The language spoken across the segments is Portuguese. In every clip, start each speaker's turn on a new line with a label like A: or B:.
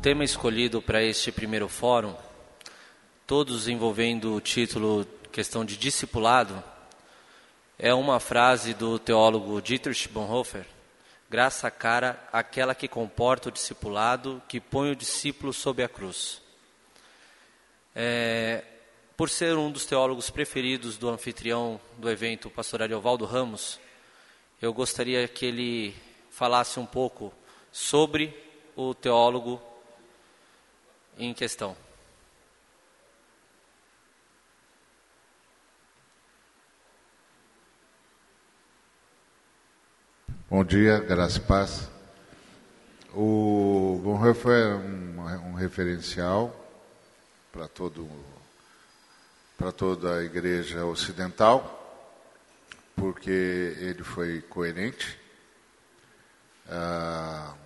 A: tema escolhido para este primeiro fórum, todos envolvendo o título questão de discipulado, é uma frase do teólogo Dietrich Bonhoeffer, graça cara aquela que comporta o discipulado, que põe o discípulo sob a cruz. É, por ser um dos teólogos preferidos do anfitrião do evento, o pastor Ariovaldo Ramos, eu gostaria que ele falasse um pouco sobre o teólogo em questão.
B: Bom dia, graça e paz. O Bonhoeffer é um, um referencial para todo para toda a igreja ocidental, porque ele foi coerente, ah,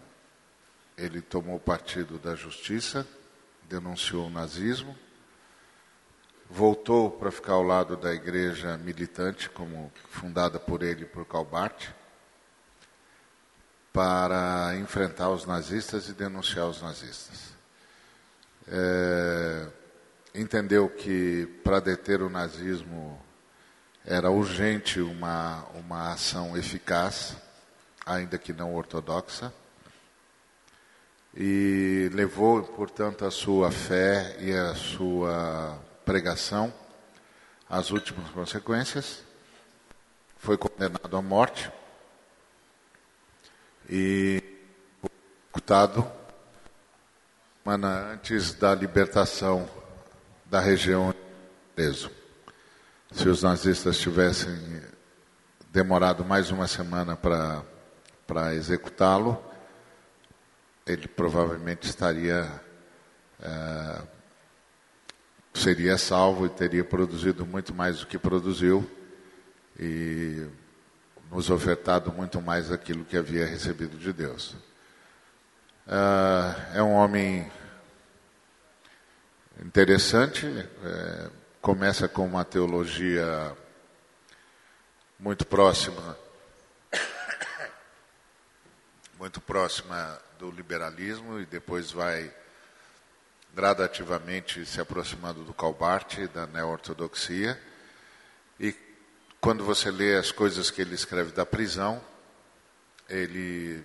B: ele tomou partido da justiça, denunciou o nazismo, voltou para ficar ao lado da igreja militante, como fundada por ele e por Calbart, para enfrentar os nazistas e denunciar os nazistas. É, entendeu que para deter o nazismo era urgente uma, uma ação eficaz, ainda que não ortodoxa, e levou, portanto, a sua fé e a sua pregação às últimas consequências. Foi condenado à morte e executado antes da libertação da região preso. Se os nazistas tivessem demorado mais uma semana para executá-lo, ele provavelmente estaria é, seria salvo e teria produzido muito mais do que produziu e nos ofertado muito mais daquilo que havia recebido de Deus. É, é um homem interessante, é, começa com uma teologia muito próxima, muito próxima do liberalismo e depois vai gradativamente se aproximando do Calbart, da neo-ortodoxia. E quando você lê as coisas que ele escreve da prisão, ele,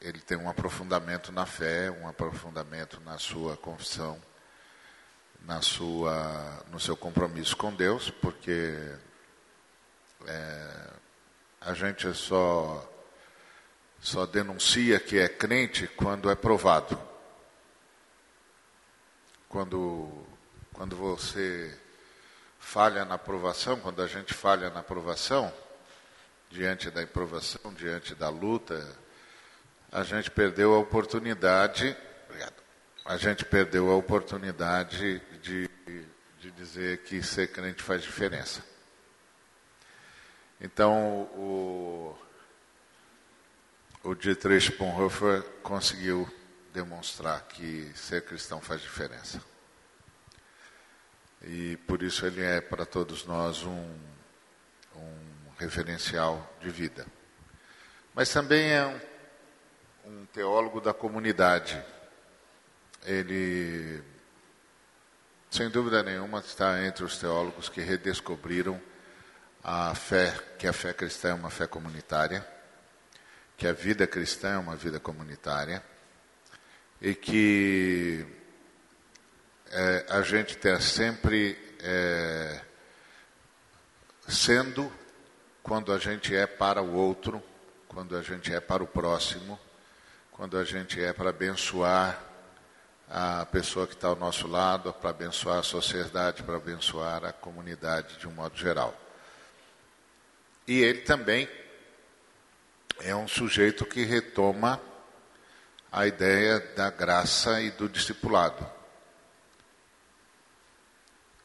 B: ele tem um aprofundamento na fé, um aprofundamento na sua confissão na sua, no seu compromisso com Deus, porque é, a gente só, só denuncia que é crente quando é provado. Quando, quando você falha na aprovação, quando a gente falha na aprovação, diante da improvação, diante da luta, a gente perdeu a oportunidade, a gente perdeu a oportunidade de, de dizer que ser crente faz diferença. Então, o, o Dietrich Bonhoeffer conseguiu demonstrar que ser cristão faz diferença. E por isso ele é para todos nós um, um referencial de vida. Mas também é um, um teólogo da comunidade. Ele sem dúvida nenhuma, está entre os teólogos que redescobriram a fé, que a fé cristã é uma fé comunitária, que a vida cristã é uma vida comunitária e que é, a gente está sempre é, sendo quando a gente é para o outro, quando a gente é para o próximo, quando a gente é para abençoar a pessoa que está ao nosso lado, para abençoar a sociedade, para abençoar a comunidade de um modo geral. E ele também é um sujeito que retoma a ideia da graça e do discipulado.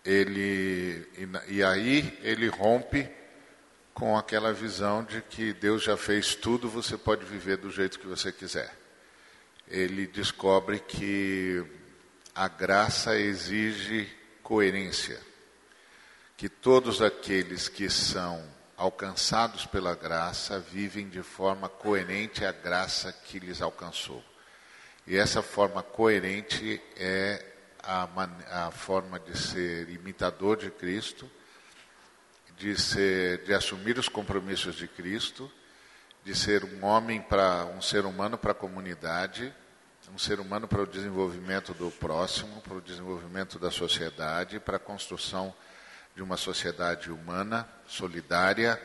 B: Ele e, e aí ele rompe com aquela visão de que Deus já fez tudo, você pode viver do jeito que você quiser ele descobre que a graça exige coerência, que todos aqueles que são alcançados pela graça vivem de forma coerente à graça que lhes alcançou. E essa forma coerente é a, a forma de ser imitador de Cristo, de, ser, de assumir os compromissos de Cristo, de ser um homem para um ser humano para a comunidade, um ser humano para o desenvolvimento do próximo, para o desenvolvimento da sociedade, para a construção de uma sociedade humana, solidária,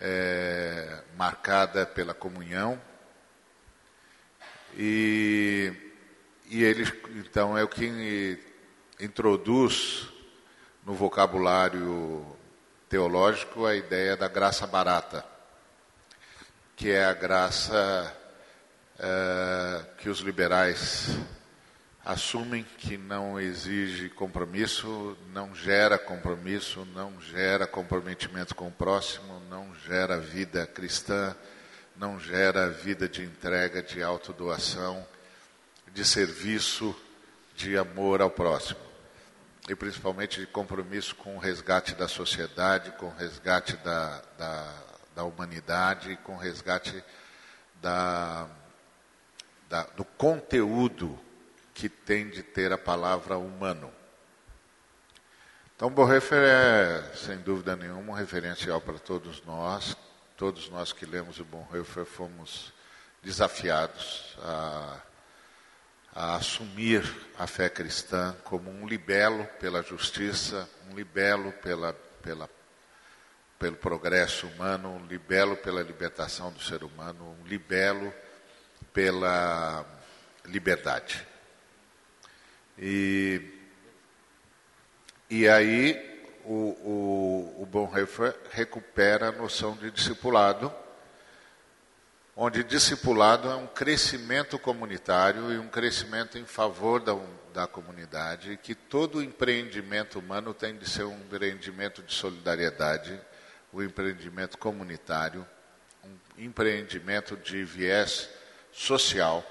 B: é, marcada pela comunhão. E, e ele, então, é o que introduz no vocabulário teológico a ideia da graça barata, que é a graça é, que os liberais assumem que não exige compromisso, não gera compromisso, não gera comprometimento com o próximo, não gera vida cristã, não gera vida de entrega, de autodoação, de serviço, de amor ao próximo. E principalmente de compromisso com o resgate da sociedade, com o resgate da, da, da humanidade, com o resgate da, da, do conteúdo que tem de ter a palavra humano. Então, Bonhoeffer é, sem dúvida nenhuma, um referencial para todos nós. Todos nós que lemos o Bonhoeffer fomos desafiados a, a assumir a fé cristã como um libelo pela justiça, um libelo pela, pela, pelo progresso humano, um libelo pela libertação do ser humano, um libelo pela liberdade. E, e aí o, o, o Bonhoeffer recupera a noção de discipulado, onde discipulado é um crescimento comunitário e um crescimento em favor da, da comunidade, que todo empreendimento humano tem de ser um empreendimento de solidariedade, um empreendimento comunitário, um empreendimento de viés social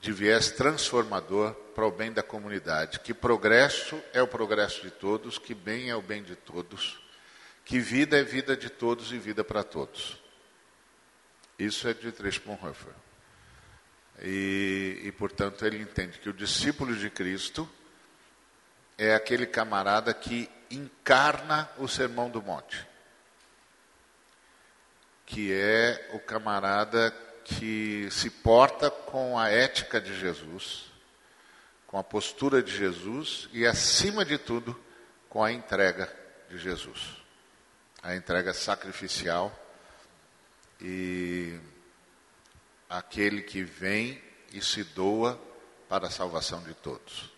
B: de viés transformador para o bem da comunidade, que progresso é o progresso de todos, que bem é o bem de todos, que vida é vida de todos e vida para todos. Isso é de Dietrich. E, e, portanto, ele entende que o discípulo de Cristo é aquele camarada que encarna o sermão do monte, que é o camarada que se porta com a ética de Jesus, com a postura de Jesus e, acima de tudo, com a entrega de Jesus. A entrega sacrificial e aquele que vem e se doa para a salvação de todos.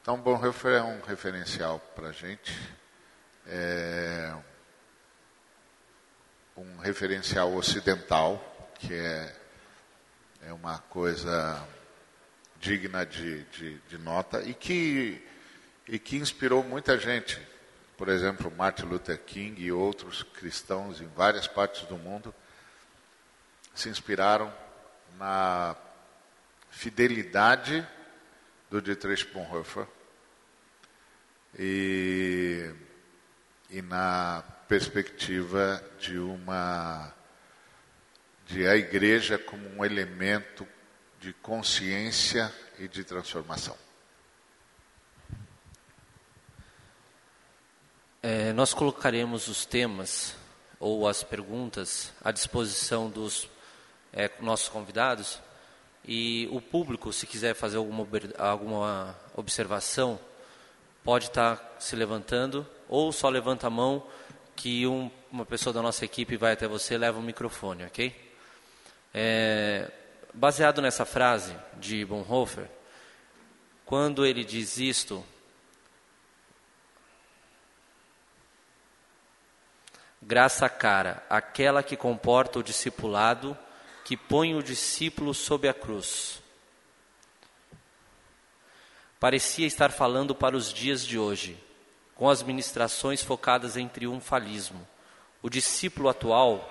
B: Então, Bonhoeffer é um referencial para a gente, é um referencial ocidental que é, é uma coisa digna de, de, de nota e que, e que inspirou muita gente. Por exemplo, Martin Luther King e outros cristãos em várias partes do mundo se inspiraram na fidelidade do Dietrich Bonhoeffer e, e na perspectiva de uma de a igreja como um elemento de consciência e de transformação.
A: É, nós colocaremos os temas ou as perguntas à disposição dos é, nossos convidados e o público, se quiser fazer alguma, alguma observação, pode estar se levantando ou só levanta a mão que um, uma pessoa da nossa equipe vai até você e leva o microfone, ok? É, baseado nessa frase de Bonhoeffer, quando ele diz isto, graça cara, aquela que comporta o discipulado, que põe o discípulo sob a cruz. Parecia estar falando para os dias de hoje, com as ministrações focadas em triunfalismo. O discípulo atual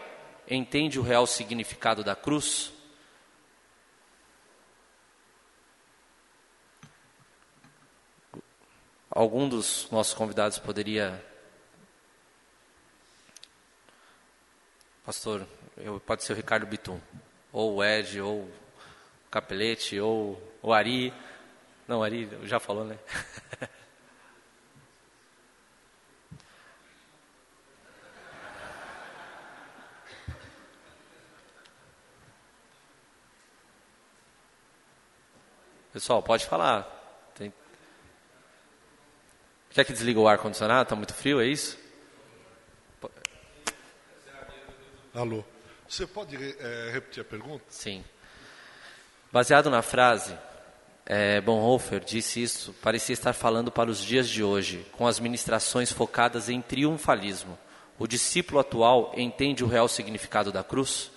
A: entende o real significado da cruz? Algum dos nossos convidados poderia. Pastor, eu, pode ser o Ricardo Bitum, ou o Ed, ou Capelete ou o Ari. Não, o Ari já falou, né? Pessoal, pode falar. Quer que desliga o ar-condicionado? Está muito frio, é isso?
C: Alô. Você pode é, repetir a pergunta?
A: Sim. Baseado na frase, é, Bonhoeffer disse isso, parecia estar falando para os dias de hoje, com as ministrações focadas em triunfalismo. O discípulo atual entende o real significado da cruz?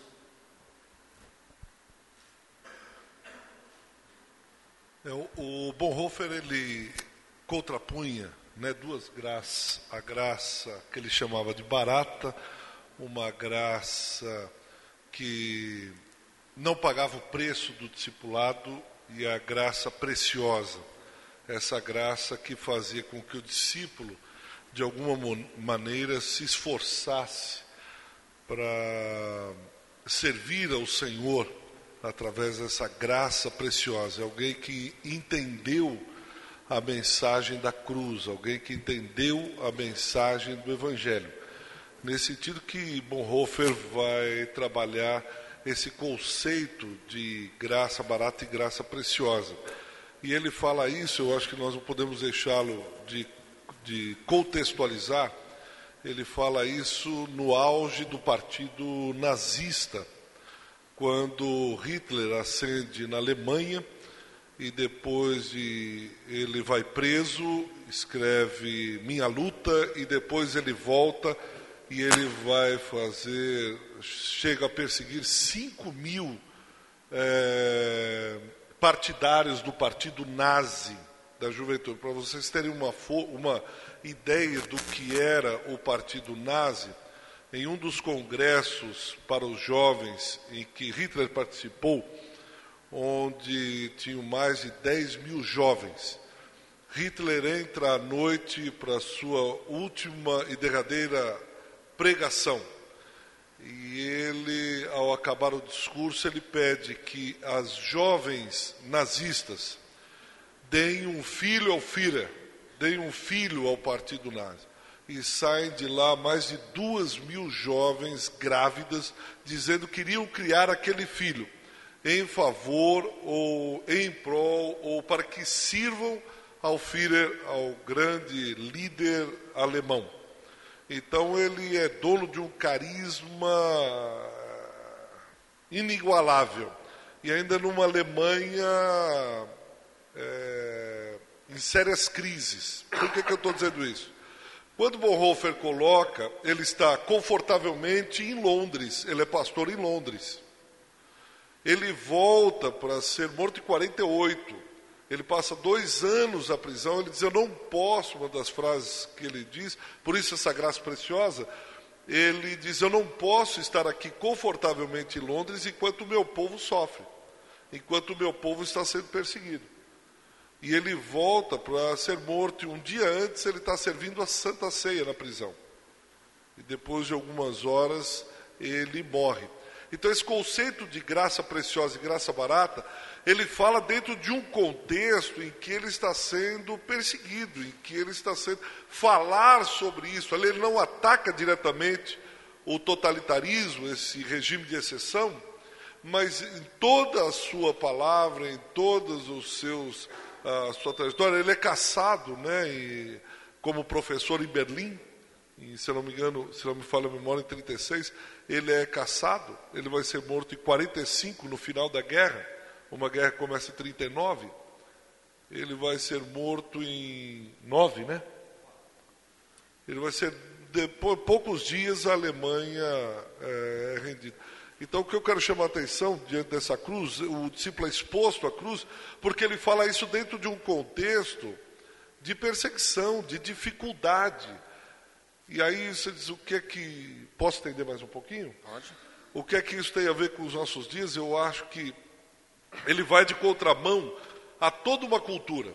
C: É, o, Bonhoeffer ele contrapunha né, duas graças, a graça que ele chamava de barata, uma graça que não pagava o preço do discipulado e a graça preciosa, essa graça que fazia com que o discípulo, de alguma maneira, se esforçasse para servir ao Senhor através dessa graça preciosa. Alguém que entendeu a mensagem da cruz, alguém que entendeu a mensagem do Evangelho. Nesse sentido que Bonhoeffer vai trabalhar esse conceito de graça barata e graça preciosa. E ele fala isso, eu acho que nós não podemos deixá-lo de, de contextualizar. Ele fala isso no auge do partido nazista quando Hitler ascende na Alemanha e depois de, ele vai preso, escreve Minha Luta e depois ele volta e ele vai fazer, chega a perseguir 5 mil é, partidários do partido nazi da juventude. Para vocês terem uma, uma ideia do que era o partido nazi, em um dos congressos para os jovens em que Hitler participou, onde tinham mais de 10 mil jovens. Hitler entra à noite para sua última e derradeira pregação. E ele, ao acabar o discurso, ele pede que as jovens nazistas deem um filho ao Führer, deem um filho ao partido nazi e saem de lá mais de duas mil jovens grávidas dizendo que queriam criar aquele filho em favor ou em prol ou para que sirvam ao Führer, ao grande líder alemão. Então ele é dono de um carisma inigualável e ainda numa Alemanha é, em sérias crises. Por que, que eu estou dizendo isso? Quando Bonhoeffer coloca, ele está confortavelmente em Londres, ele é pastor em Londres. Ele volta para ser morto em 48. Ele passa dois anos na prisão. Ele diz: Eu não posso, uma das frases que ele diz, por isso essa graça preciosa. Ele diz: Eu não posso estar aqui confortavelmente em Londres enquanto o meu povo sofre, enquanto o meu povo está sendo perseguido e ele volta para ser morto. E um dia antes ele está servindo a Santa Ceia na prisão. E depois de algumas horas ele morre. Então esse conceito de graça preciosa e graça barata, ele fala dentro de um contexto em que ele está sendo perseguido, em que ele está sendo falar sobre isso. Ele não ataca diretamente o totalitarismo, esse regime de exceção, mas em toda a sua palavra, em todos os seus a sua trajetória. Ele é caçado, né, e, como professor em Berlim, se não me engano, se não me falha a memória, em 36, ele é caçado, ele vai ser morto em 45, no final da guerra, uma guerra que começa em 39, ele vai ser morto em 9, né? Ele vai ser, depois, poucos dias, a Alemanha é, é rendida. Então, o que eu quero chamar a atenção diante dessa cruz, o discípulo é exposto à cruz, porque ele fala isso dentro de um contexto de perseguição, de dificuldade. E aí você diz: o que é que. Posso entender mais um pouquinho?
A: Pode.
C: O que é que isso tem a ver com os nossos dias? Eu acho que ele vai de contramão a toda uma cultura.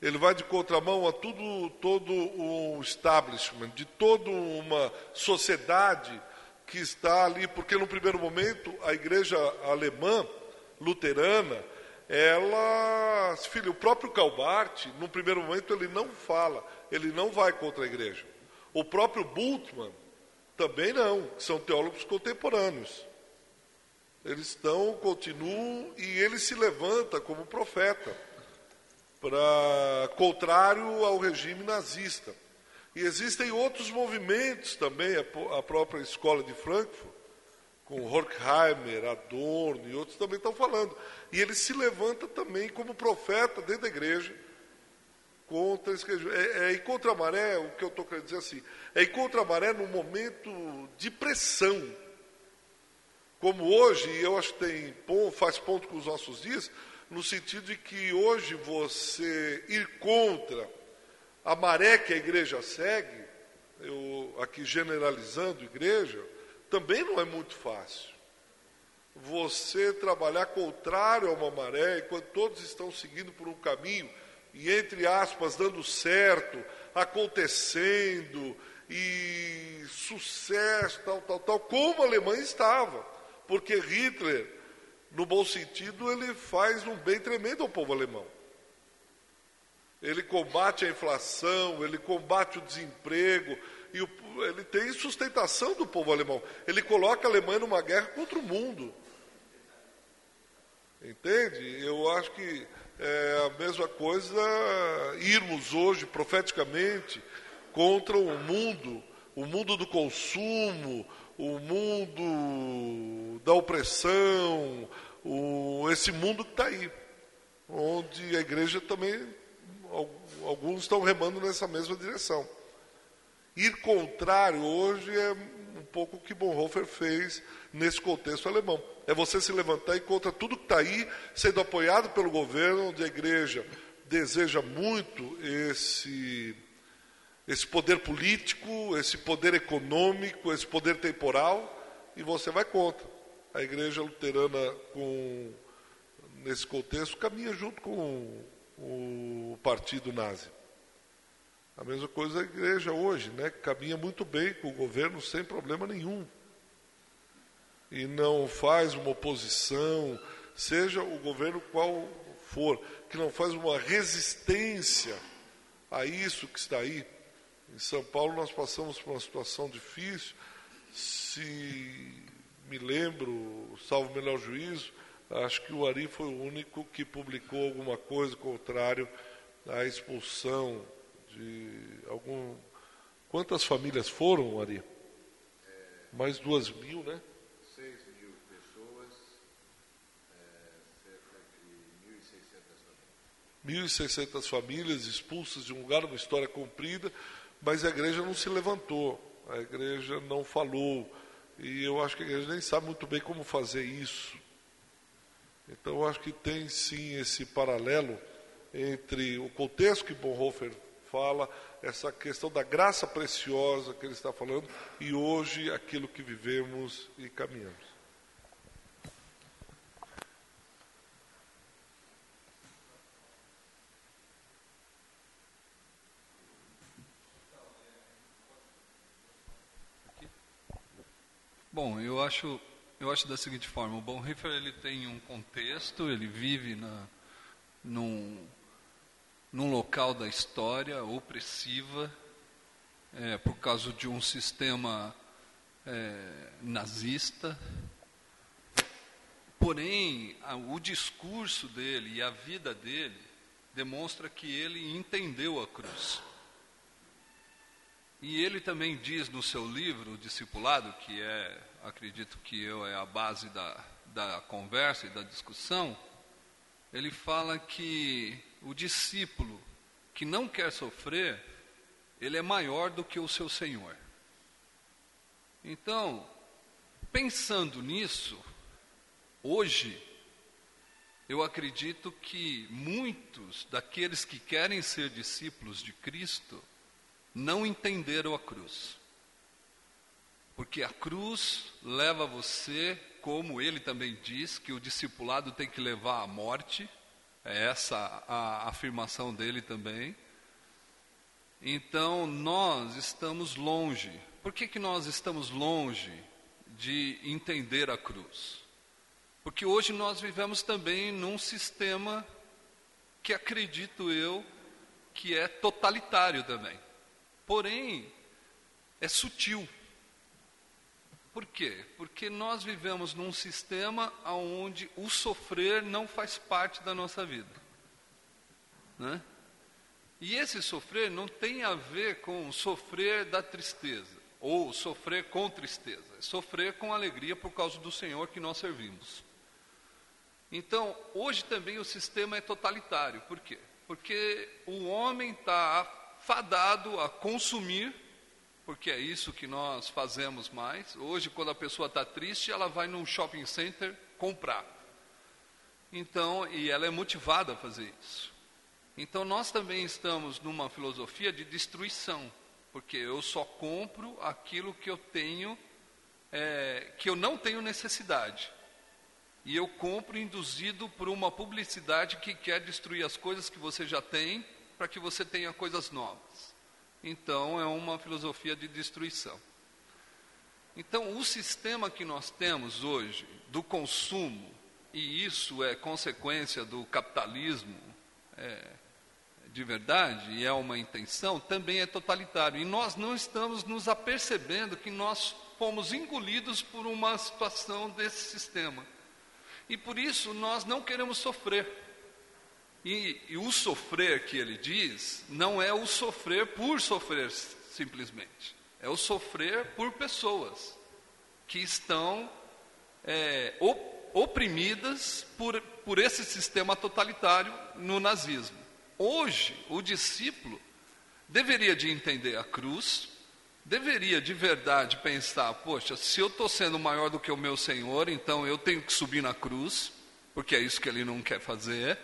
C: Ele vai de contramão a tudo, todo o establishment, de toda uma sociedade que está ali, porque no primeiro momento a igreja alemã, luterana, ela, filho, o próprio Calbart, no primeiro momento, ele não fala, ele não vai contra a igreja. O próprio Bultmann também não, são teólogos contemporâneos. Eles estão, continuam e ele se levanta como profeta para contrário ao regime nazista. E existem outros movimentos também, a própria escola de Frankfurt, com Horkheimer, Adorno e outros também estão falando. E ele se levanta também como profeta dentro da igreja contra é, é ir contra a maré, o que eu estou querendo dizer assim, é ir contra a maré num momento de pressão. Como hoje, eu acho que tem, faz ponto com os nossos dias, no sentido de que hoje você ir contra a maré que a igreja segue, eu aqui generalizando igreja, também não é muito fácil. Você trabalhar contrário a uma maré, enquanto todos estão seguindo por um caminho, e entre aspas, dando certo, acontecendo, e sucesso, tal, tal, tal, como a Alemanha estava. Porque Hitler, no bom sentido, ele faz um bem tremendo ao povo alemão. Ele combate a inflação, ele combate o desemprego, e o, ele tem sustentação do povo alemão. Ele coloca a Alemanha numa guerra contra o mundo. Entende? Eu acho que é a mesma coisa irmos hoje profeticamente contra o mundo, o mundo do consumo, o mundo da opressão, o, esse mundo que está aí, onde a igreja também, alguns estão remando nessa mesma direção. Ir contrário hoje é pouco que Bonhoeffer fez nesse contexto alemão. É você se levantar e contra tudo que está aí, sendo apoiado pelo governo, onde a igreja deseja muito esse, esse poder político, esse poder econômico, esse poder temporal, e você vai contra. A igreja luterana, com, nesse contexto, caminha junto com o partido nazi. A mesma coisa a igreja hoje, né? Caminha muito bem com o governo sem problema nenhum. E não faz uma oposição, seja o governo qual for, que não faz uma resistência a isso que está aí. Em São Paulo nós passamos por uma situação difícil. Se me lembro, salvo melhor juízo, acho que o Ari foi o único que publicou alguma coisa contrário à expulsão de algum. Quantas famílias foram, Ari? Mais duas mil, né?
B: Seis mil pessoas, é, cerca
C: de 1.600 famílias. 1.600 famílias expulsas de um lugar, uma história comprida, mas a igreja não se levantou, a igreja não falou, e eu acho que a igreja nem sabe muito bem como fazer isso. Então, eu acho que tem sim esse paralelo entre o contexto que Bonhoeffer fala, essa questão da graça preciosa que ele está falando, e hoje aquilo que vivemos e caminhamos.
D: Bom, eu acho, eu acho da seguinte forma: o Bonhoeffer ele tem um contexto, ele vive na, num, num local da história opressiva, é, por causa de um sistema é, nazista. Porém, a, o discurso dele e a vida dele demonstra que ele entendeu a cruz. E ele também diz no seu livro, o Discipulado, que é, acredito que eu, é a base da, da conversa e da discussão, ele fala que o discípulo que não quer sofrer, ele é maior do que o seu Senhor. Então, pensando nisso, hoje, eu acredito que muitos daqueles que querem ser discípulos de Cristo não entenderam a cruz. Porque a cruz leva você, como ele também diz, que o discipulado tem que levar à morte, é essa a afirmação dele também. Então, nós estamos longe. Por que, que nós estamos longe de entender a cruz? Porque hoje nós vivemos também num sistema que acredito eu que é totalitário também. Porém, é sutil. Por quê? Porque nós vivemos num sistema onde o sofrer não faz parte da nossa vida. Né? E esse sofrer não tem a ver com sofrer da tristeza, ou sofrer com tristeza, é sofrer com alegria por causa do Senhor que nós servimos. Então, hoje também o sistema é totalitário, por quê? Porque o homem está fadado a consumir porque é isso que nós fazemos mais. Hoje, quando a pessoa está triste, ela vai num shopping center comprar. Então, e ela é motivada a fazer isso. Então, nós também estamos numa filosofia de destruição, porque eu só compro aquilo que eu tenho, é, que eu não tenho necessidade. E eu compro induzido por uma publicidade que quer destruir as coisas que você já tem, para que você tenha coisas novas então é uma filosofia de destruição. Então, o sistema que nós temos hoje do consumo, e isso é consequência do capitalismo é, de verdade, e é uma intenção, também é totalitário. E nós não estamos nos apercebendo que nós fomos engolidos por uma situação desse sistema. E por isso nós não queremos sofrer. E, e, o sofrer que ele diz não é o sofrer por sofrer simplesmente, é o sofrer por pessoas que estão é, oprimidas por, por esse sistema totalitário no nazismo. Hoje, o discípulo deveria de entender a cruz, deveria de verdade pensar: poxa, se eu estou sendo maior do que o meu Senhor, então eu tenho que subir na cruz, porque é isso que ele não quer fazer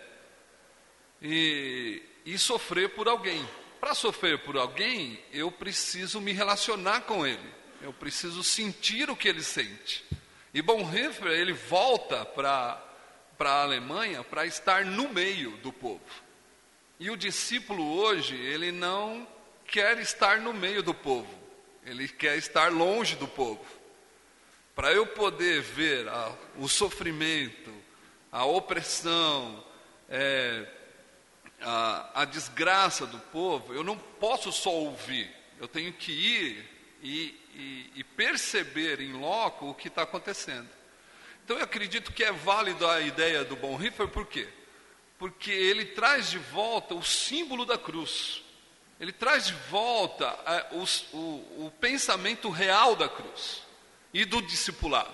D: e, e sofrer por alguém. Para sofrer por alguém, eu preciso me relacionar com ele, eu preciso sentir o que ele sente. E Bonhoeffer, ele volta para a Alemanha para estar no meio do povo. E o discípulo hoje, ele não quer estar no meio do povo, ele quer estar longe do povo. Para eu poder ver a, o sofrimento, a opressão, é, a, a desgraça do povo, eu não posso só ouvir, eu tenho que ir e, e, e perceber em loco o que está acontecendo. Então eu acredito que é válido a ideia do Bonhoeffer, por quê? Porque ele traz de volta o símbolo da cruz. Ele traz de volta é, o, o, o pensamento real da cruz e do discipulado.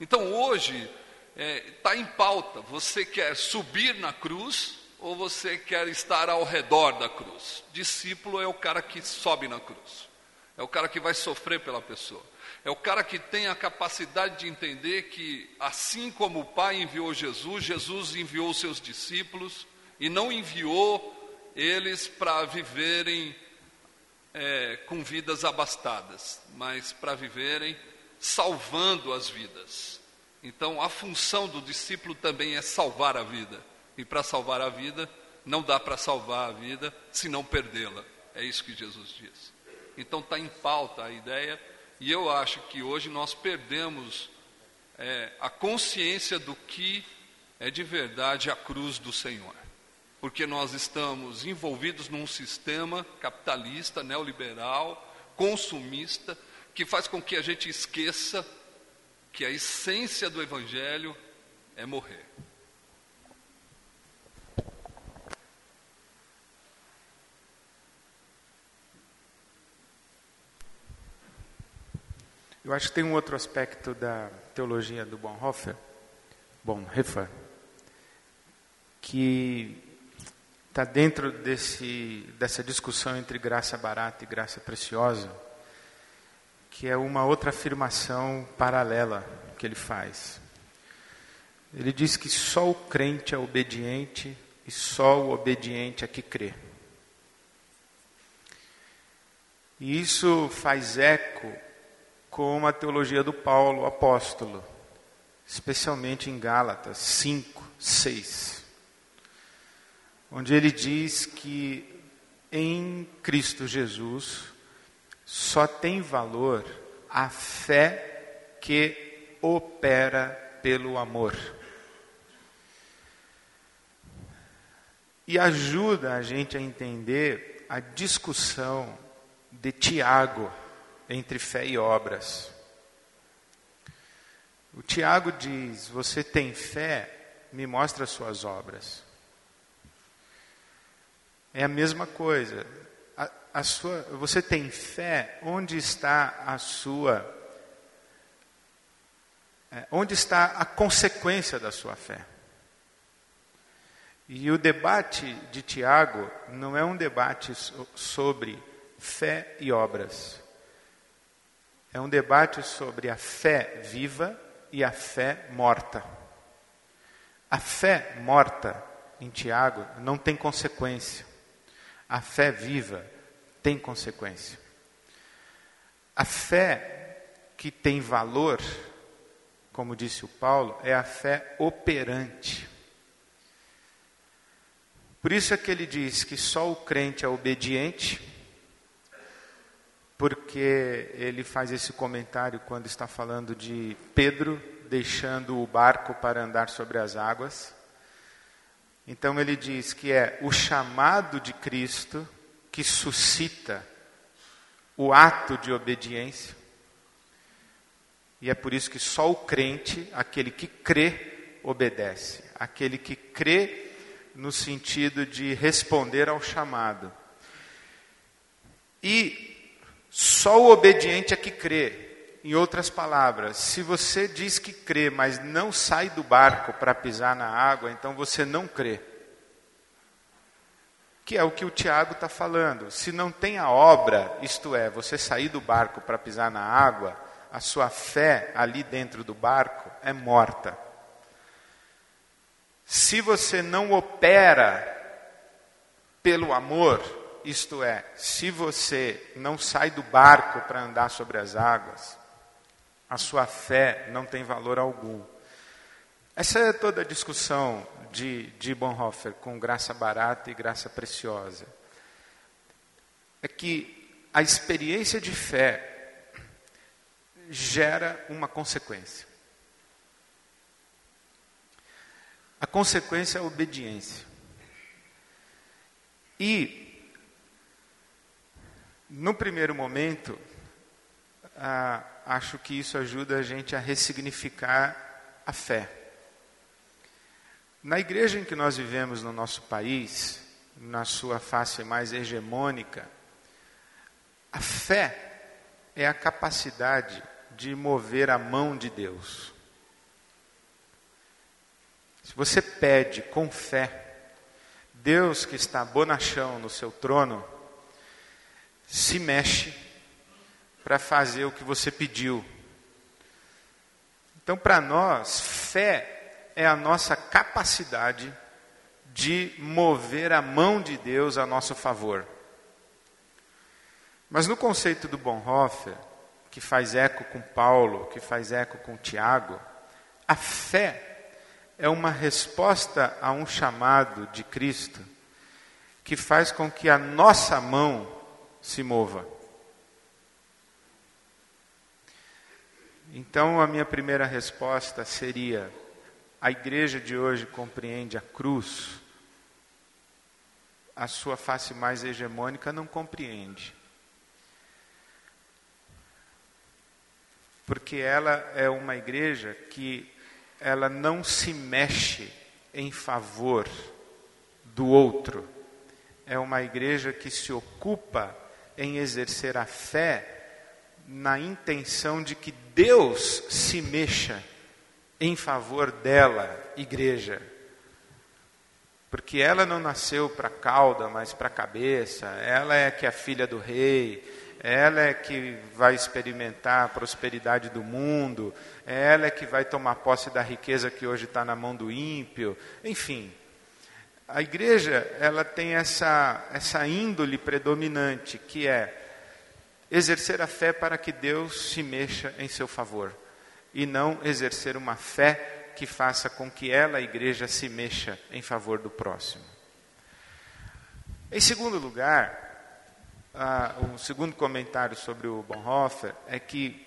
D: Então hoje está é, tá em pauta. Você quer subir na cruz ou você quer estar ao redor da cruz? Discípulo é o cara que sobe na cruz, é o cara que vai sofrer pela pessoa, é o cara que tem a capacidade de entender que, assim como o Pai enviou Jesus, Jesus enviou seus discípulos e não enviou eles para viverem é, com vidas abastadas, mas para viverem salvando as vidas. Então, a função do discípulo também é salvar a vida. E para salvar a vida, não dá para salvar a vida se não perdê-la. É isso que Jesus diz. Então está em pauta a ideia, e eu acho que hoje nós perdemos é, a consciência do que é de verdade a cruz do Senhor. Porque nós estamos envolvidos num sistema capitalista, neoliberal, consumista, que faz com que a gente esqueça que a essência do Evangelho é morrer.
E: Eu acho que tem um outro aspecto da teologia do Bonhoeffer, Bonhoeffer que está dentro desse, dessa discussão entre graça barata e graça preciosa, que é uma outra afirmação paralela que ele faz. Ele diz que só o crente é obediente e só o obediente é que crê. E isso faz eco com a teologia do Paulo, apóstolo, especialmente em Gálatas 5, 6, onde ele diz que em Cristo Jesus só tem valor a fé que opera pelo amor. E ajuda a gente a entender a discussão de Tiago entre fé e obras. O Tiago diz: Você tem fé, me mostra as suas obras. É a mesma coisa. A, a sua, você tem fé, onde está a sua. É, onde está a consequência da sua fé? E o debate de Tiago não é um debate sobre fé e obras. É um debate sobre a fé viva e a fé morta. A fé morta, em Tiago, não tem consequência. A fé viva tem consequência. A fé que tem valor, como disse o Paulo, é a fé operante. Por isso é que ele diz que só o crente é obediente porque ele faz esse comentário quando está falando de Pedro deixando o barco para andar sobre as águas. Então ele diz que é o chamado de Cristo que suscita o ato de obediência. E é por isso que só o crente, aquele que crê, obedece. Aquele que crê no sentido de responder ao chamado. E só o obediente é que crê. Em outras palavras, se você diz que crê, mas não sai do barco para pisar na água, então você não crê. Que é o que o Tiago está falando. Se não tem a obra, isto é, você sair do barco para pisar na água, a sua fé ali dentro do barco é morta. Se você não opera pelo amor, isto é, se você não sai do barco para andar sobre as águas, a sua fé não tem valor algum. Essa é toda a discussão de, de Bonhoeffer com graça barata e graça preciosa. É que a experiência de fé gera uma consequência. A consequência é a obediência. E no primeiro momento, ah, acho que isso ajuda a gente a ressignificar a fé. Na igreja em que nós vivemos no nosso país, na sua face mais hegemônica, a fé é a capacidade de mover a mão de Deus. Se você pede com fé, Deus que está bonachão no seu trono, se mexe para fazer o que você pediu. Então, para nós, fé é a nossa capacidade de mover a mão de Deus a nosso favor. Mas no conceito do Bonhoeffer, que faz eco com Paulo, que faz eco com Tiago, a fé é uma resposta a um chamado de Cristo que faz com que a nossa mão se mova. Então, a minha primeira resposta seria: a igreja de hoje compreende a cruz, a sua face mais hegemônica não compreende. Porque ela é uma igreja que ela não se mexe em favor do outro. É uma igreja que se ocupa em exercer a fé na intenção de que Deus se mexa em favor dela, igreja. Porque ela não nasceu para cauda, mas para cabeça. Ela é que é a filha do rei. Ela é que vai experimentar a prosperidade do mundo. Ela é que vai tomar posse da riqueza que hoje está na mão do ímpio. Enfim, a igreja, ela tem essa, essa índole predominante, que é exercer a fé para que Deus se mexa em seu favor, e não exercer uma fé que faça com que ela, a igreja, se mexa em favor do próximo. Em segundo lugar, o segundo comentário sobre o Bonhoeffer é que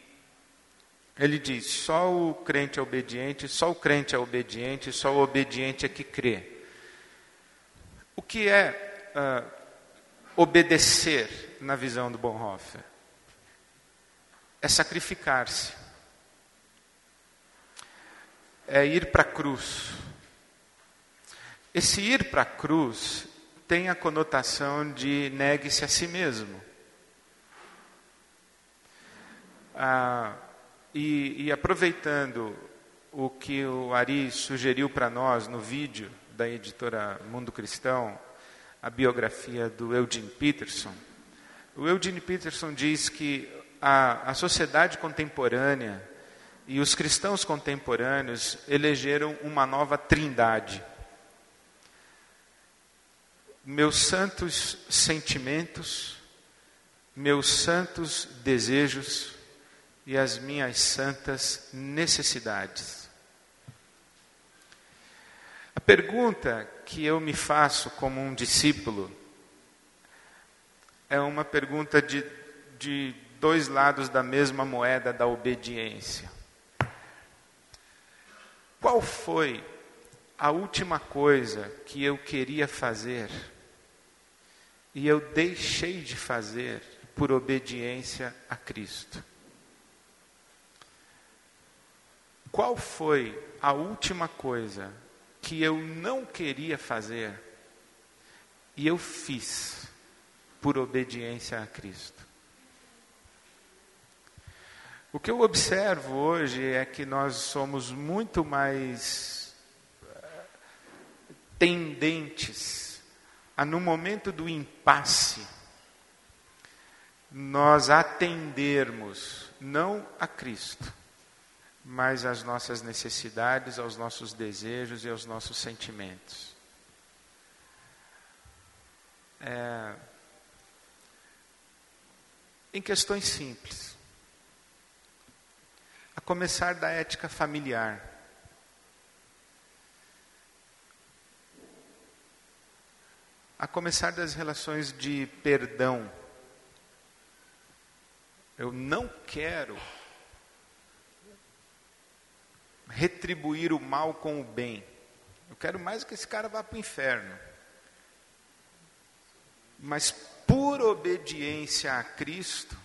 E: ele diz: só o crente é obediente, só o crente é obediente, só o obediente é que crê. O que é uh, obedecer na visão do Bonhoeffer? É sacrificar-se. É ir para a cruz. Esse ir para a cruz tem a conotação de negue-se a si mesmo. Ah, e, e aproveitando o que o Ari sugeriu para nós no vídeo da editora Mundo Cristão, a biografia do Eugene Peterson. O Eugene Peterson diz que a, a sociedade contemporânea e os cristãos contemporâneos elegeram uma nova trindade. Meus santos sentimentos, meus santos desejos e as minhas santas necessidades. A pergunta que eu me faço como um discípulo é uma pergunta de, de dois lados da mesma moeda da obediência. Qual foi a última coisa que eu queria fazer e eu deixei de fazer por obediência a Cristo? Qual foi a última coisa que eu não queria fazer e eu fiz por obediência a Cristo? O que eu observo hoje é que nós somos muito mais eh, tendentes a, no momento do impasse, nós atendermos não a Cristo, mas às nossas necessidades, aos nossos desejos e aos nossos sentimentos. É, em questões simples. A começar da ética familiar. A começar das relações de perdão. Eu não quero retribuir o mal com o bem. Eu quero mais que esse cara vá para o inferno. Mas por obediência a Cristo,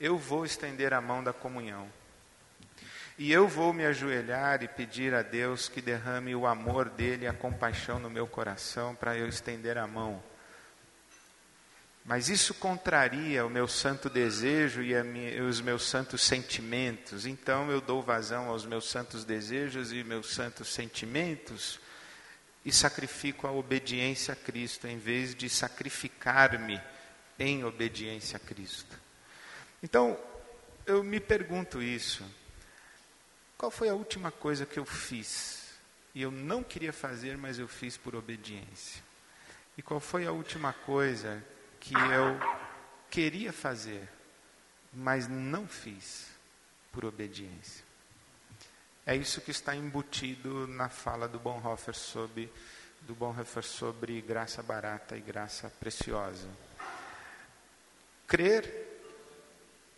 E: eu vou estender a mão da comunhão. E eu vou me ajoelhar e pedir a Deus que derrame o amor dele e a compaixão no meu coração para eu estender a mão mas isso contraria o meu santo desejo e minha, os meus santos sentimentos. Então eu dou vazão aos meus santos desejos e meus santos sentimentos e sacrifico a obediência a Cristo, em vez de sacrificar-me em obediência a Cristo. Então, eu me pergunto isso. Qual foi a última coisa que eu fiz? E eu não queria fazer, mas eu fiz por obediência. E qual foi a última coisa que eu queria fazer, mas não fiz por obediência. É isso que está embutido na fala do Bonhoeffer sobre, do Bonhoeffer sobre graça barata e graça preciosa. Crer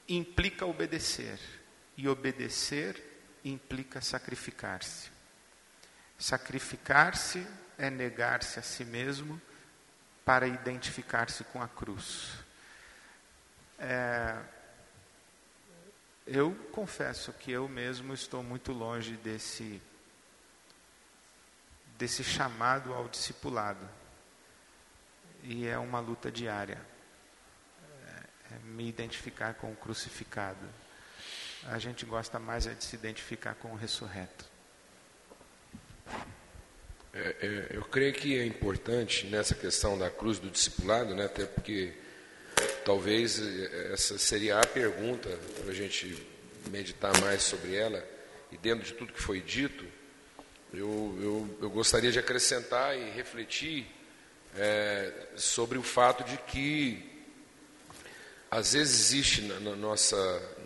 E: implica obedecer, e obedecer implica sacrificar-se. Sacrificar-se é negar-se a si mesmo para identificar-se com a cruz. É, eu confesso que eu mesmo estou muito longe desse desse chamado ao discipulado. E é uma luta diária é, é me identificar com o crucificado. A gente gosta mais é de se identificar com o ressurreto
F: é, é, eu creio que é importante nessa questão da cruz do discipulado, né, até porque talvez é, essa seria a pergunta para a gente meditar mais sobre ela, e dentro de tudo que foi dito, eu, eu, eu gostaria de acrescentar e refletir é, sobre o fato de que às vezes existe na, na nossa,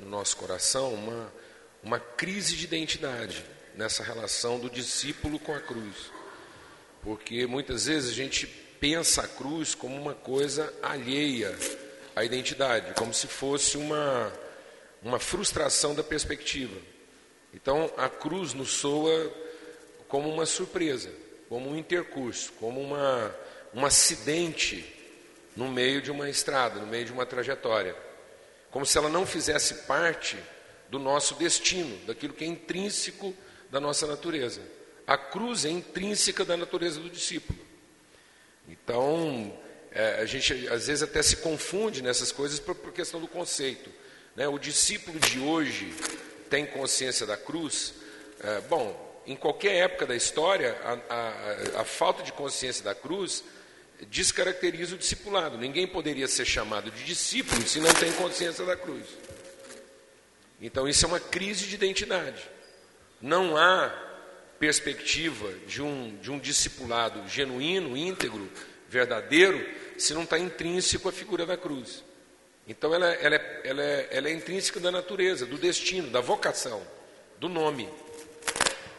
F: no nosso coração uma, uma crise de identidade nessa relação do discípulo com a cruz. Porque muitas vezes a gente pensa a cruz como uma coisa alheia à identidade, como se fosse uma, uma frustração da perspectiva. Então a cruz nos soa como uma surpresa. como um intercurso, como uma, um acidente no meio de uma estrada, no meio de uma trajetória. Como se ela não fizesse parte do nosso destino, daquilo que é intrínseco da nossa natureza. A cruz é intrínseca da natureza do discípulo. Então, é, a gente às vezes até se confunde nessas coisas por, por questão do conceito. Né? O discípulo de hoje tem consciência da cruz. É, bom, em qualquer época da história, a, a, a falta de consciência da cruz descaracteriza o discipulado. Ninguém poderia ser chamado de discípulo se não tem consciência da cruz. Então, isso é uma crise de identidade. Não há perspectiva de um, de um discipulado genuíno, íntegro, verdadeiro, se não está intrínseco à figura da cruz. Então, ela, ela, é, ela, é, ela é intrínseca da natureza, do destino, da vocação, do nome.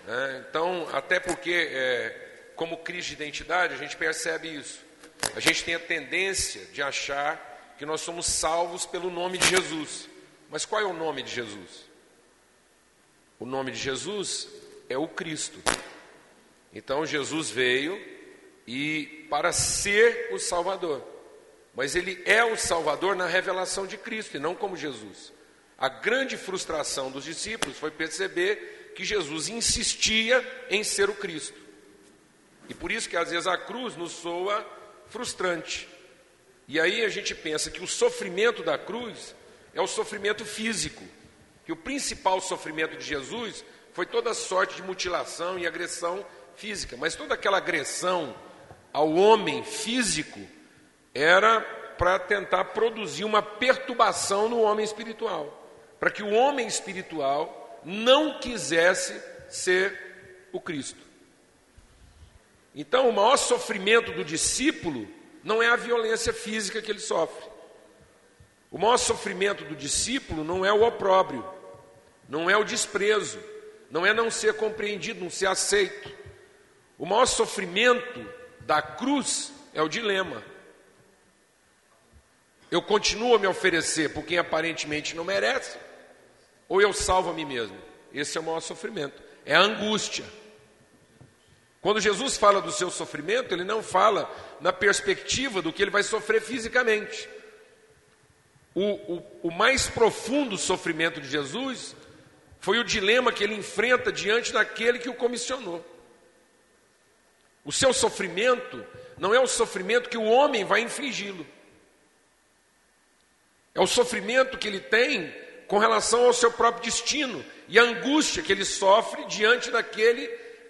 F: É, então, até porque, é, como crise de identidade, a gente percebe isso. A gente tem a tendência de achar que nós somos salvos pelo nome de Jesus. Mas qual é o nome de Jesus? O nome de Jesus é o Cristo. Então Jesus veio e para ser o Salvador. Mas ele é o Salvador na revelação de Cristo e não como Jesus. A grande frustração dos discípulos foi perceber que Jesus insistia em ser o Cristo. E por isso que às vezes a cruz nos soa frustrante. E aí a gente pensa que o sofrimento da cruz é o sofrimento físico, que o principal sofrimento de Jesus foi toda sorte de mutilação e agressão física, mas toda aquela agressão ao homem físico era para tentar produzir uma perturbação no homem espiritual, para que o homem espiritual não quisesse ser o Cristo. Então, o maior sofrimento do discípulo não é a violência física que ele sofre. O maior sofrimento do discípulo não é o opróbrio, não é o desprezo, não é não ser compreendido, não ser aceito. O maior sofrimento da cruz é o dilema. Eu continuo a me oferecer por quem aparentemente não merece, ou eu salvo a mim mesmo? Esse é o maior sofrimento, é a angústia. Quando Jesus fala do seu sofrimento, ele não fala na perspectiva do que ele vai sofrer fisicamente. O, o, o, mais profundo sofrimento de Jesus foi o dilema que ele enfrenta diante daquele que o comissionou. O seu sofrimento não é o sofrimento que o homem vai infligi-lo, é o sofrimento que ele tem com relação ao seu próprio destino e a angústia que ele sofre diante daquele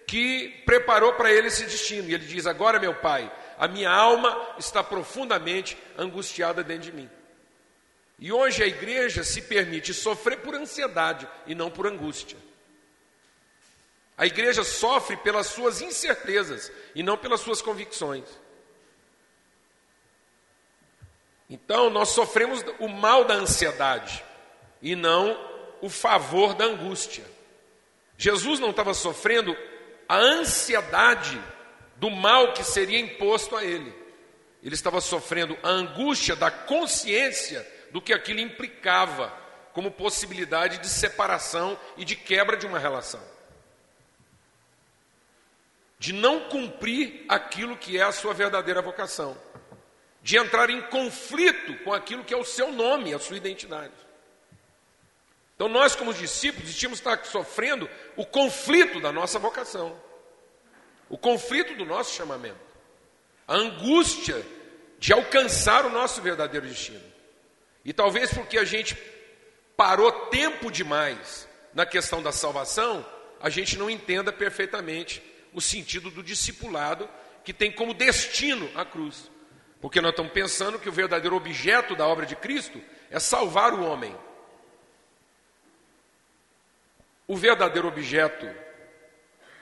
F: que preparou para ele esse destino. E ele diz: Agora, meu pai, a minha alma está profundamente angustiada dentro de mim. E hoje a igreja se permite sofrer por ansiedade e não por angústia. A igreja sofre pelas suas incertezas e não pelas suas convicções. Então, nós sofremos o mal da ansiedade e não o favor da angústia. Jesus não estava sofrendo a ansiedade do mal que seria imposto a ele. Ele estava sofrendo a angústia da consciência do que aquilo implicava como possibilidade de separação e de quebra de uma relação. De não cumprir aquilo que é a sua verdadeira vocação. De entrar em conflito com aquilo que é o seu nome, a sua identidade. Então, nós, como discípulos, tínhamos estar sofrendo o conflito da nossa vocação, o conflito do nosso chamamento, a angústia de alcançar o nosso verdadeiro destino. E talvez porque a gente parou tempo demais na questão da salvação, a gente não entenda perfeitamente o sentido do discipulado que tem como destino a cruz. Porque nós estamos pensando que o verdadeiro objeto da obra de Cristo é salvar o homem. O verdadeiro objeto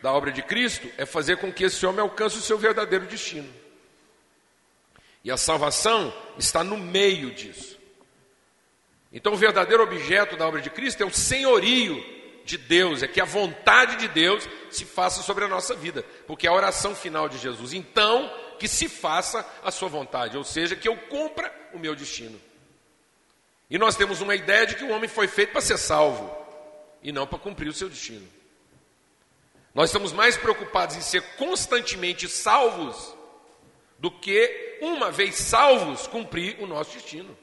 F: da obra de Cristo é fazer com que esse homem alcance o seu verdadeiro destino. E a salvação está no meio disso. Então, o verdadeiro objeto da obra de Cristo é o senhorio de Deus, é que a vontade de Deus se faça sobre a nossa vida, porque é a oração final de Jesus. Então, que se faça a sua vontade, ou seja, que eu cumpra o meu destino. E nós temos uma ideia de que o homem foi feito para ser salvo e não para cumprir o seu destino. Nós estamos mais preocupados em ser constantemente salvos do que, uma vez salvos, cumprir o nosso destino,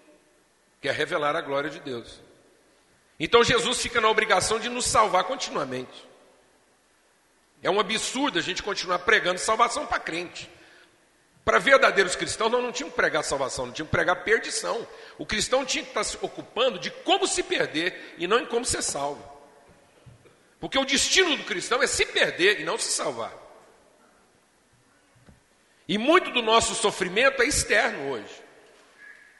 F: que é revelar a glória de Deus. Então Jesus fica na obrigação de nos salvar continuamente. É um absurdo a gente continuar pregando salvação para crente. Para verdadeiros cristãos, nós não tínhamos que pregar salvação, não tínhamos que pregar perdição. O cristão tinha que estar se ocupando de como se perder e não em como ser salvo. Porque o destino do cristão é se perder e não se salvar. E muito do nosso sofrimento é externo hoje.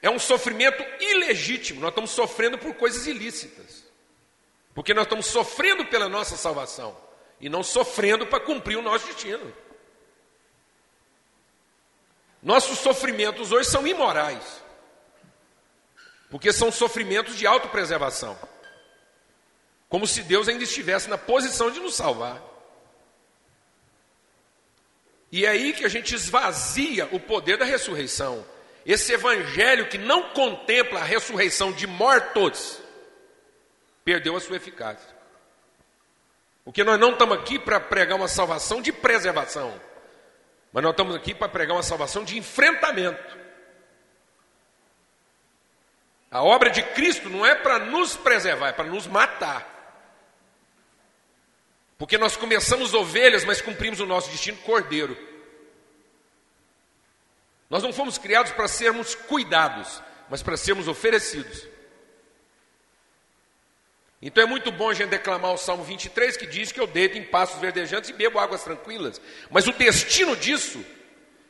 F: É um sofrimento ilegítimo. Nós estamos sofrendo por coisas ilícitas. Porque nós estamos sofrendo pela nossa salvação e não sofrendo para cumprir o nosso destino. Nossos sofrimentos hoje são imorais. Porque são sofrimentos de autopreservação. Como se Deus ainda estivesse na posição de nos salvar. E é aí que a gente esvazia o poder da ressurreição. Esse evangelho que não contempla a ressurreição de mortos, perdeu a sua eficácia. Porque nós não estamos aqui para pregar uma salvação de preservação. Mas nós estamos aqui para pregar uma salvação de enfrentamento. A obra de Cristo não é para nos preservar, é para nos matar. Porque nós começamos ovelhas, mas cumprimos o nosso destino cordeiro. Nós não fomos criados para sermos cuidados, mas para sermos oferecidos. Então é muito bom a gente declamar o Salmo 23 que diz que eu deito em pastos verdejantes e bebo águas tranquilas. Mas o destino disso,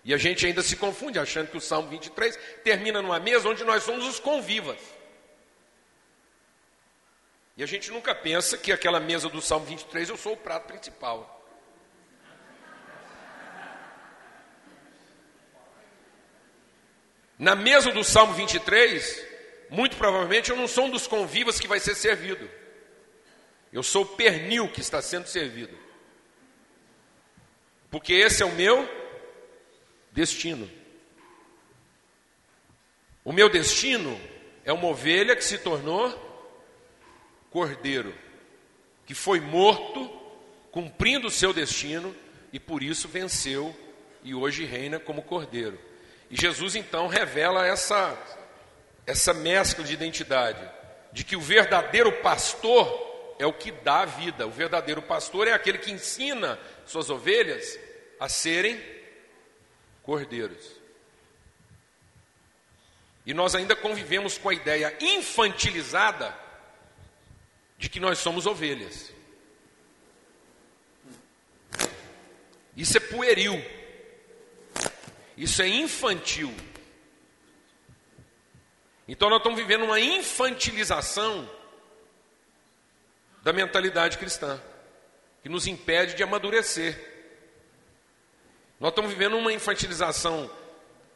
F: e a gente ainda se confunde achando que o Salmo 23 termina numa mesa onde nós somos os convivas. E a gente nunca pensa que aquela mesa do Salmo 23 eu sou o prato principal. Na mesa do Salmo 23, muito provavelmente eu não sou um dos convivas que vai ser servido. Eu sou o pernil que está sendo servido. Porque esse é o meu destino. O meu destino é uma ovelha que se tornou cordeiro, que foi morto, cumprindo o seu destino e por isso venceu e hoje reina como cordeiro. E Jesus então revela essa essa mescla de identidade, de que o verdadeiro pastor é o que dá a vida. O verdadeiro pastor é aquele que ensina suas ovelhas a serem cordeiros. E nós ainda convivemos com a ideia infantilizada de que nós somos ovelhas. Isso é pueril. Isso é infantil. Então nós estamos vivendo uma infantilização da mentalidade cristã, que nos impede de amadurecer. Nós estamos vivendo uma infantilização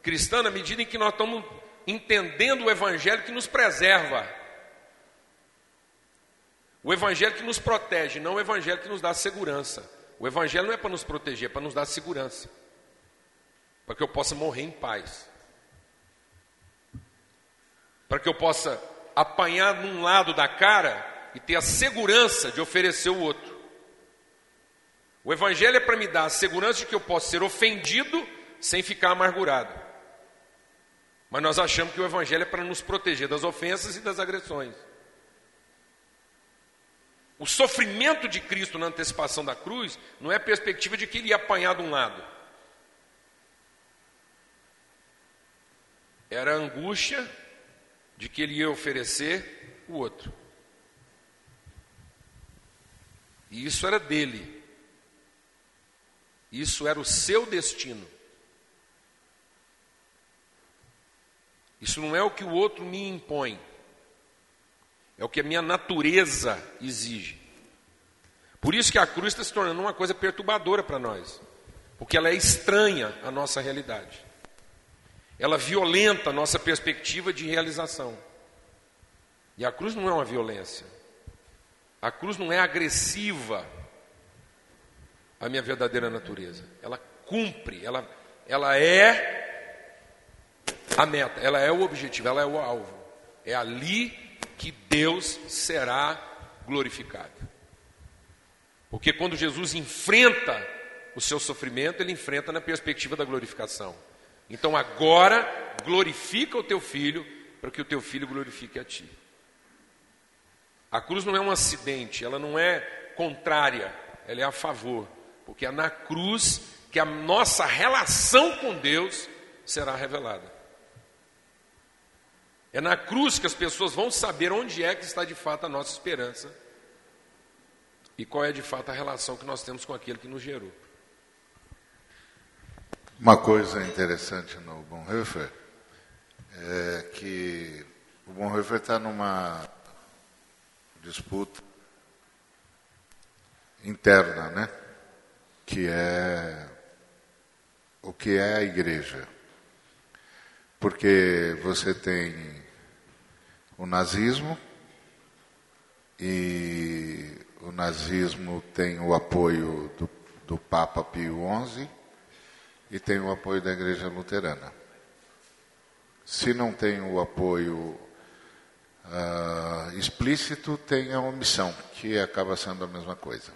F: cristã na medida em que nós estamos entendendo o evangelho que nos preserva. O evangelho que nos protege, não o evangelho que nos dá segurança. O evangelho não é para nos proteger, é para nos dar segurança. Para que eu possa morrer em paz. Para que eu possa apanhar num lado da cara e ter a segurança de oferecer o outro. O Evangelho é para me dar a segurança de que eu posso ser ofendido sem ficar amargurado. Mas nós achamos que o Evangelho é para nos proteger das ofensas e das agressões. O sofrimento de Cristo na antecipação da cruz não é a perspectiva de que ele ia apanhar de um lado. Era a angústia de que ele ia oferecer o outro. E isso era dele. Isso era o seu destino. Isso não é o que o outro me impõe. É o que a minha natureza exige. Por isso que a cruz está se tornando uma coisa perturbadora para nós. Porque ela é estranha à nossa realidade. Ela violenta a nossa perspectiva de realização. E a cruz não é uma violência. A cruz não é agressiva à minha verdadeira natureza. Ela cumpre, ela, ela é a meta, ela é o objetivo, ela é o alvo. É ali que Deus será glorificado. Porque quando Jesus enfrenta o seu sofrimento, ele enfrenta na perspectiva da glorificação. Então agora glorifica o teu filho para que o teu filho glorifique a ti. A cruz não é um acidente, ela não é contrária, ela é a favor, porque é na cruz que a nossa relação com Deus será revelada. É na cruz que as pessoas vão saber onde é que está de fato a nossa esperança e qual é de fato a relação que nós temos com aquele que nos gerou.
B: Uma coisa interessante no Bonhoeffer é que o Bonhoeffer está numa disputa interna, né? Que é o que é a igreja. Porque você tem o nazismo e o nazismo tem o apoio do, do Papa Pio XI e tem o apoio da Igreja Luterana. Se não tem o apoio uh, explícito, tem a omissão, que acaba sendo a mesma coisa.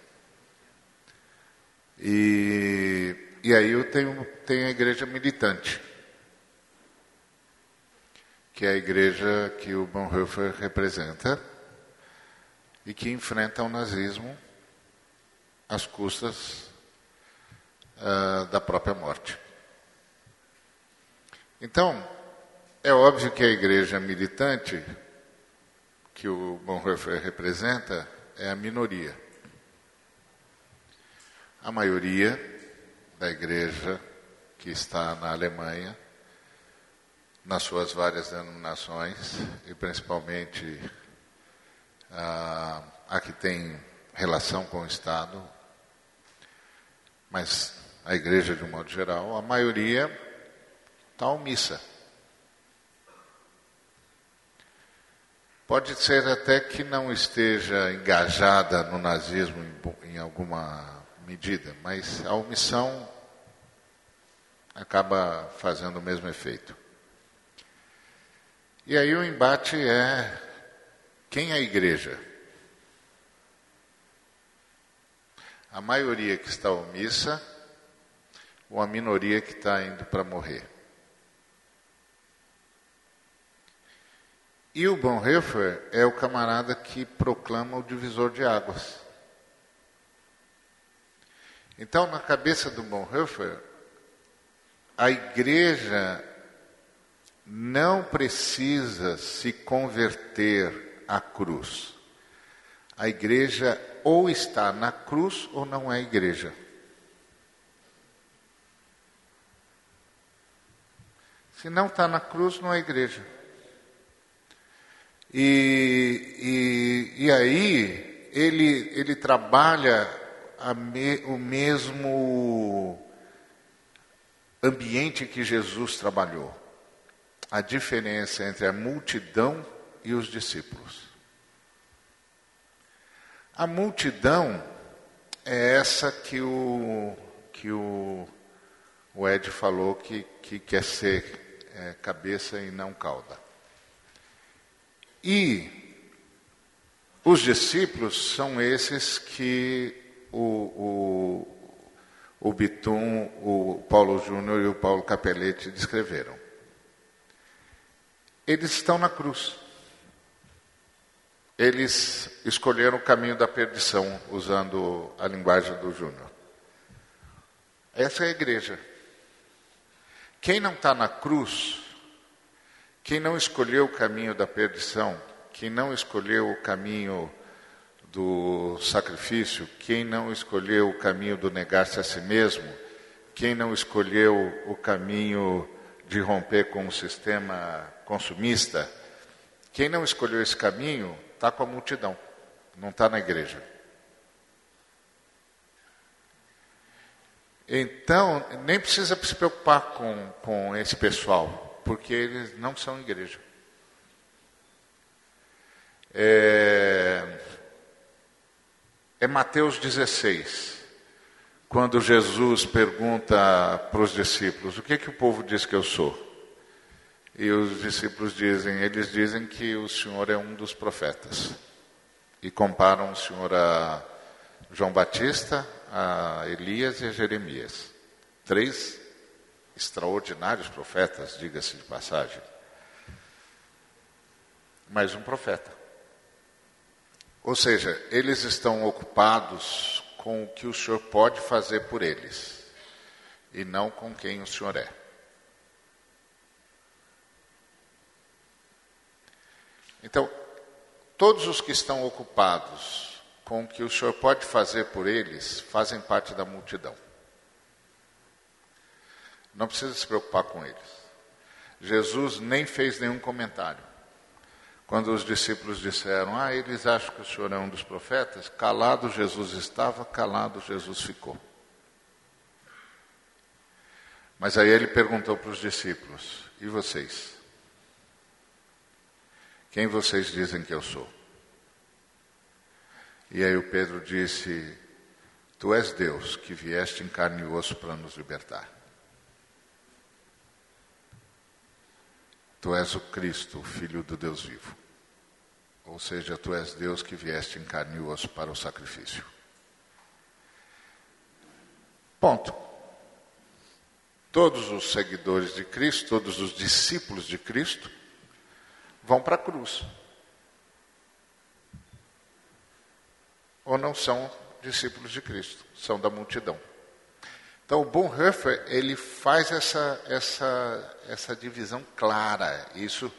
B: E, e aí eu tenho, tenho a igreja militante, que é a igreja que o Bonhoeffer representa e que enfrenta o nazismo às custas uh, da própria morte. Então, é óbvio que a igreja militante, que o Bonhoeffer representa, é a minoria. A maioria da igreja que está na Alemanha, nas suas várias denominações, e principalmente a, a que tem relação com o Estado, mas a igreja de um modo geral, a maioria está omissa. Pode ser até que não esteja engajada no nazismo em, em alguma medida, mas a omissão acaba fazendo o mesmo efeito. E aí o embate é quem é a igreja? A maioria que está omissa ou a minoria que está indo para morrer? E o Bonhoeffer é o camarada que proclama o divisor de águas. Então, na cabeça do Bonhoeffer, a igreja não precisa se converter à cruz. A igreja ou está na cruz ou não é igreja. Se não está na cruz, não é igreja. E, e, e aí ele, ele trabalha me, o mesmo ambiente que Jesus trabalhou. A diferença entre a multidão e os discípulos. A multidão é essa que o, que o, o Ed falou que, que quer ser é, cabeça e não cauda. E os discípulos são esses que o, o, o Bitum, o Paulo Júnior e o Paulo Capelletti descreveram. Eles estão na cruz. Eles escolheram o caminho da perdição, usando a linguagem do Júnior. Essa é a igreja. Quem não está na cruz quem não escolheu o caminho da perdição, quem não escolheu o caminho do sacrifício, quem não escolheu o caminho do negar-se a si mesmo, quem não escolheu o caminho de romper com o sistema consumista, quem não escolheu esse caminho está com a multidão, não está na igreja. Então, nem precisa se preocupar com, com esse pessoal porque eles não são igreja. É, é Mateus 16, quando Jesus pergunta para os discípulos: O que, é que o povo diz que eu sou? E os discípulos dizem: Eles dizem que o Senhor é um dos profetas. E comparam o Senhor a, João Batista, a Elias e a Jeremias. Três extraordinários profetas, diga-se de passagem. Mais um profeta. Ou seja, eles estão ocupados com o que o Senhor pode fazer por eles e não com quem o Senhor é. Então, todos os que estão ocupados com o que o Senhor pode fazer por eles fazem parte da multidão. Não precisa se preocupar com eles. Jesus nem fez nenhum comentário. Quando os discípulos disseram, ah, eles acham que o Senhor é um dos profetas, calado Jesus estava, calado Jesus ficou. Mas aí ele perguntou para os discípulos: e vocês? Quem vocês dizem que eu sou? E aí o Pedro disse: Tu és Deus que vieste em carne e osso para nos libertar. Tu és o Cristo, o Filho do Deus vivo. Ou seja, tu és Deus que vieste em carne e osso para o sacrifício. Ponto. Todos os seguidores de Cristo, todos os discípulos de Cristo, vão para a cruz. Ou não são discípulos de Cristo, são da multidão. Então, o Bonhoeffer, ele faz essa, essa, essa divisão clara. Isso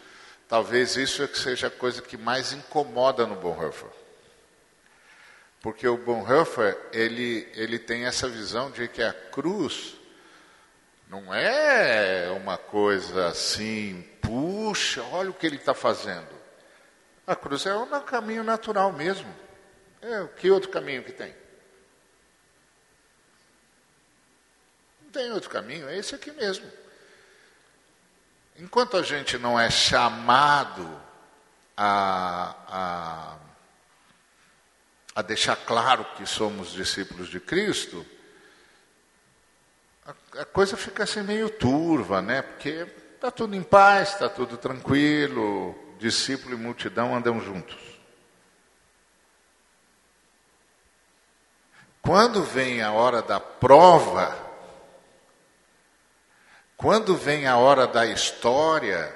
B: Talvez isso é que seja a coisa que mais incomoda no Bonhoeffer. Porque o Bonhoeffer, ele, ele tem essa visão de que a cruz não é uma coisa assim, puxa, olha o que ele está fazendo. A cruz é um caminho natural mesmo. É, que outro caminho que tem? Não tem outro caminho, é esse aqui mesmo. Enquanto a gente não é chamado a, a, a deixar claro que somos discípulos de Cristo, a, a coisa fica assim meio turva, né? Porque está tudo em paz, está tudo tranquilo, discípulo e multidão andam juntos. Quando vem a hora da prova, quando vem a hora da história,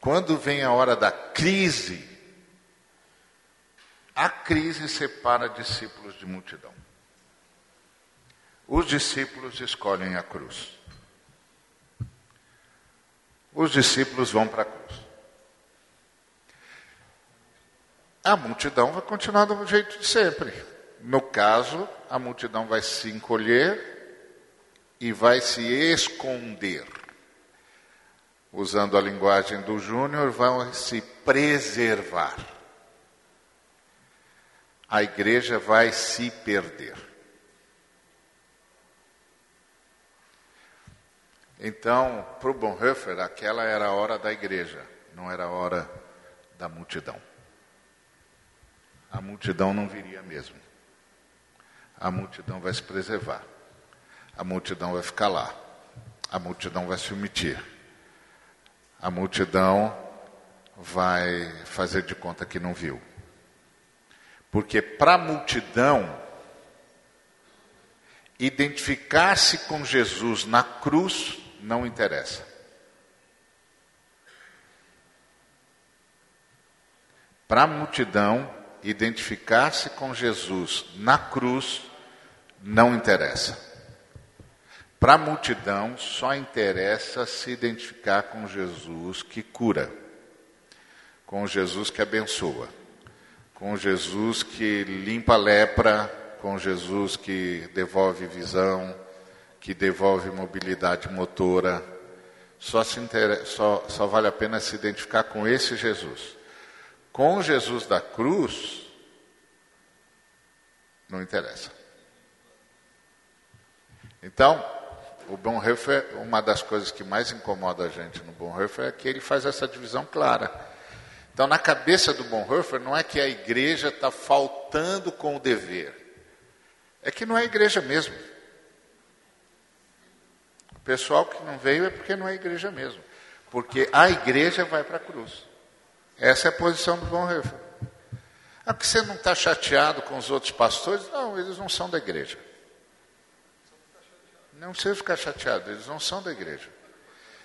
B: quando vem a hora da crise, a crise separa discípulos de multidão. Os discípulos escolhem a cruz. Os discípulos vão para a cruz. A multidão vai continuar do jeito de sempre. No caso, a multidão vai se encolher e vai se esconder. Usando a linguagem do Júnior, vai se preservar. A igreja vai se perder. Então, para o Bonhoeffer, aquela era a hora da igreja, não era a hora da multidão. A multidão não viria mesmo. A multidão vai se preservar a multidão vai ficar lá, a multidão vai se omitir, a multidão vai fazer de conta que não viu. Porque para a multidão, identificar-se com Jesus na cruz não interessa. Para a multidão, identificar-se com Jesus na cruz não interessa. Para a multidão, só interessa se identificar com Jesus que cura, com Jesus que abençoa, com Jesus que limpa a lepra, com Jesus que devolve visão, que devolve mobilidade motora. Só, interessa, só, só vale a pena se identificar com esse Jesus. Com Jesus da cruz, não interessa. Então, o Bonhoeffer, uma das coisas que mais incomoda a gente no Bonhoeffer é que ele faz essa divisão clara. Então, na cabeça do Bonhoeffer, não é que a igreja está faltando com o dever, é que não é igreja mesmo. O pessoal que não veio é porque não é igreja mesmo, porque a igreja vai para a cruz. Essa é a posição do Bonhoeffer. Ah, porque você não está chateado com os outros pastores? Não, eles não são da igreja. Não precisa ficar chateado, eles não são da igreja.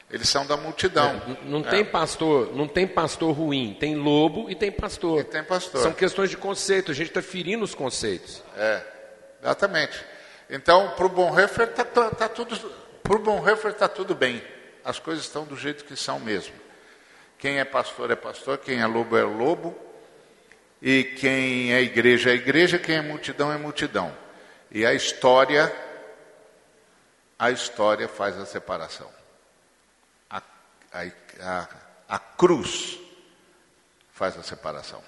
B: Eles são da multidão.
F: É, não tem pastor, não tem pastor ruim, tem lobo e tem pastor.
B: E tem pastor.
F: São questões de conceito, a gente está ferindo os conceitos.
B: É, exatamente. Então, para o Bonhoeffer está tá tudo, para o Bonhoeffer está tudo bem. As coisas estão do jeito que são mesmo. Quem é pastor é pastor, quem é lobo é lobo, e quem é igreja é igreja, quem é multidão é multidão. E a história, a história faz a separação. A, a, a, a cruz faz a separação.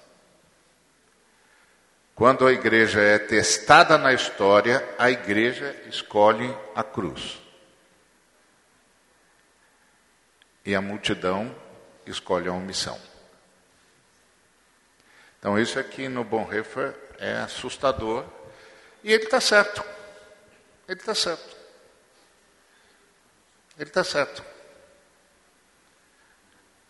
B: Quando a igreja é testada na história, a igreja escolhe a cruz. E a multidão escolhe a omissão. Então, isso aqui no Bonhoeffer é assustador. E ele está certo. Ele está certo. Ele está certo.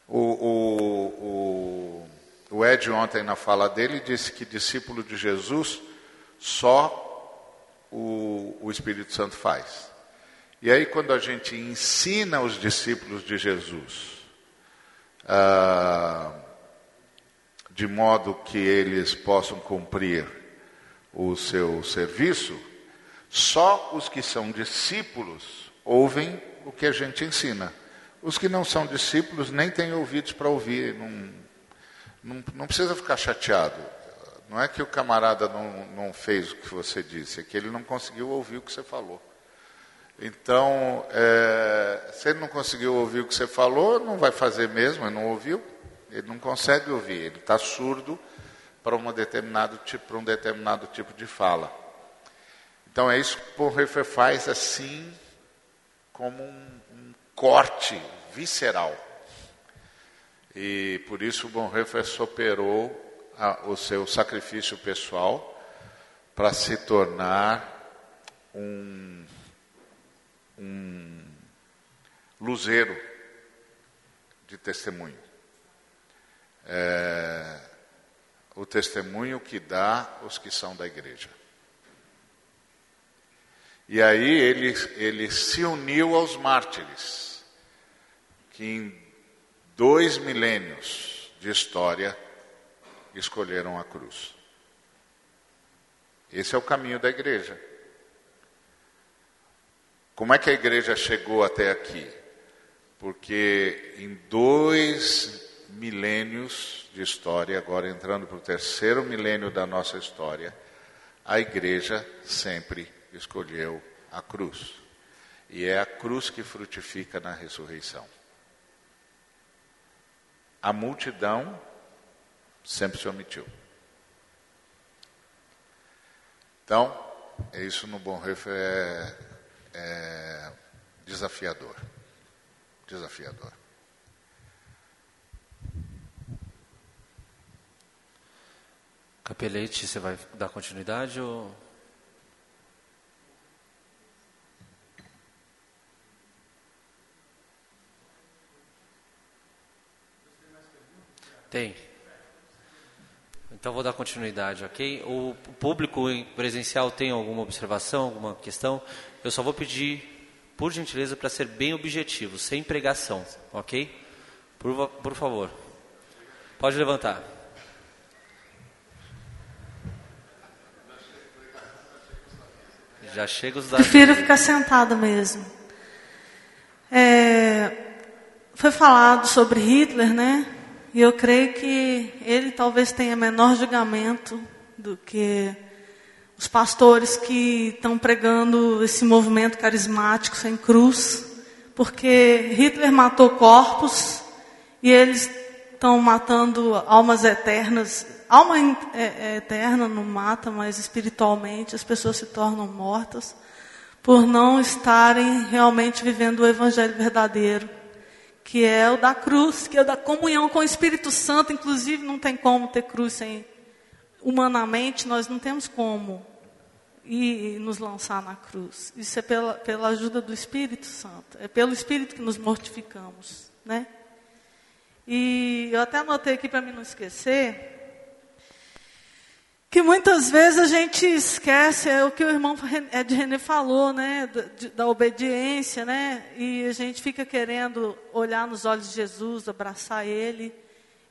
B: O, o, o, o Ed, ontem, na fala dele, disse que discípulo de Jesus só o, o Espírito Santo faz. E aí, quando a gente ensina os discípulos de Jesus, ah, de modo que eles possam cumprir o seu serviço, só os que são discípulos ouvem o que a gente ensina. Os que não são discípulos nem têm ouvidos para ouvir. Não, não, não, precisa ficar chateado. Não é que o camarada não, não fez o que você disse, é que ele não conseguiu ouvir o que você falou. Então, é, se ele não conseguiu ouvir o que você falou, não vai fazer mesmo, ele não ouviu. Ele não consegue ouvir, ele está surdo para, uma determinado tipo, para um determinado tipo de fala. Então é isso que o Bonhoeffer faz assim, como um, um corte visceral. E por isso Bonhoeffer superou a, o seu sacrifício pessoal para se tornar um, um luzeiro de testemunho é, o testemunho que dá os que são da igreja. E aí ele, ele se uniu aos mártires, que em dois milênios de história escolheram a cruz. Esse é o caminho da igreja. Como é que a igreja chegou até aqui? Porque em dois milênios de história, agora entrando para o terceiro milênio da nossa história, a igreja sempre escolheu a cruz. E é a cruz que frutifica na ressurreição. A multidão sempre se omitiu. Então, isso no Bonhoeffer é, é desafiador. Desafiador.
A: Capelete, você vai dar continuidade ou... Tem. Então vou dar continuidade, ok? O público presencial tem alguma observação, alguma questão? Eu só vou pedir, por gentileza, para ser bem objetivo, sem pregação, ok? Por, por favor. Pode levantar. Já chega os dados.
G: Prefiro ficar sentado mesmo. É, foi falado sobre Hitler, né? E eu creio que ele talvez tenha menor julgamento do que os pastores que estão pregando esse movimento carismático sem cruz, porque Hitler matou corpos e eles estão matando almas eternas. Alma é, é eterna não mata, mas espiritualmente as pessoas se tornam mortas por não estarem realmente vivendo o evangelho verdadeiro, que é o da cruz, que é o da comunhão com o Espírito Santo. Inclusive, não tem como ter cruz sem. Humanamente, nós não temos como ir nos lançar na cruz. Isso é pela, pela ajuda do Espírito Santo. É pelo Espírito que nos mortificamos, né? E eu até anotei aqui para mim não esquecer que muitas vezes a gente esquece, é o que o irmão Ed René falou, né, da, da, obediência, né, e a gente fica querendo olhar nos olhos de Jesus, abraçar Ele,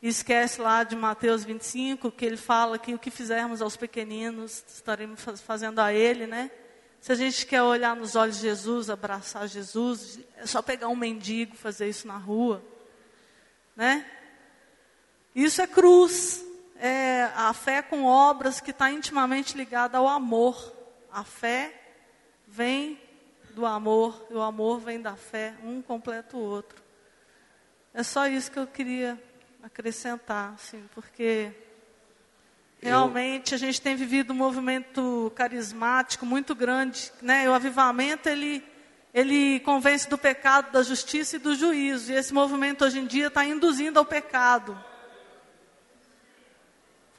G: e esquece lá de Mateus 25, que ele fala que o que fizermos aos pequeninos, estaremos fazendo a Ele, né, se a gente quer olhar nos olhos de Jesus, abraçar Jesus, é só pegar um mendigo, fazer isso na rua, né, isso é cruz, é a fé com obras que está intimamente ligada ao amor. A fé vem do amor e o amor vem da fé, um completa o outro. É só isso que eu queria acrescentar, assim, porque realmente eu... a gente tem vivido um movimento carismático muito grande, né? O avivamento ele ele convence do pecado, da justiça e do juízo. E esse movimento hoje em dia está induzindo ao pecado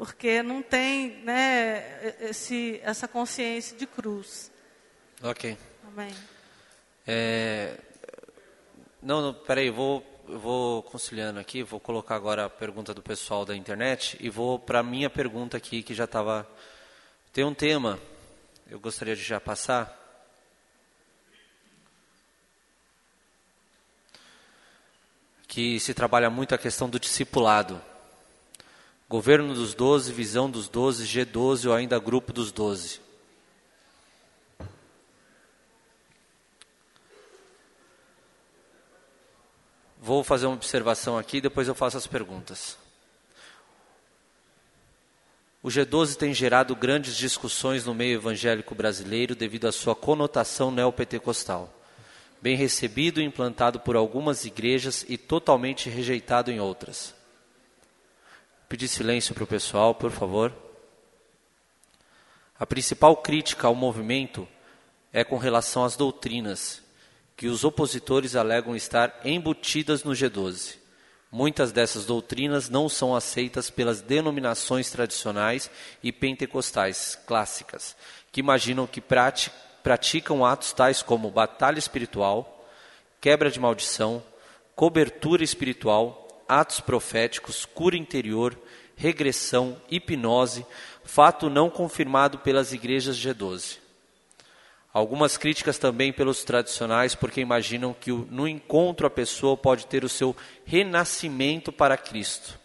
G: porque não tem né, esse, essa consciência de cruz.
A: Ok.
G: Amém.
A: É, não, não, peraí, vou, vou conciliando aqui, vou colocar agora a pergunta do pessoal da internet e vou para a minha pergunta aqui, que já estava... Tem um tema, eu gostaria de já passar. Que se trabalha muito a questão do discipulado. Governo dos Doze, Visão dos Doze, G12 ou ainda Grupo dos Doze. Vou fazer uma observação aqui, depois eu faço as perguntas. O G12 tem gerado grandes discussões no meio evangélico brasileiro devido à sua conotação neopentecostal. Bem recebido e implantado por algumas igrejas e totalmente rejeitado em outras. Pedir silêncio para o pessoal, por favor. A principal crítica ao movimento é com relação às doutrinas, que os opositores alegam estar embutidas no G12. Muitas dessas doutrinas não são aceitas pelas denominações tradicionais e pentecostais clássicas, que imaginam que praticam atos tais como batalha espiritual, quebra de maldição, cobertura espiritual, atos proféticos, cura interior, regressão, hipnose, fato não confirmado pelas igrejas G12. Algumas críticas também pelos tradicionais, porque imaginam que no encontro a pessoa pode ter o seu renascimento para Cristo.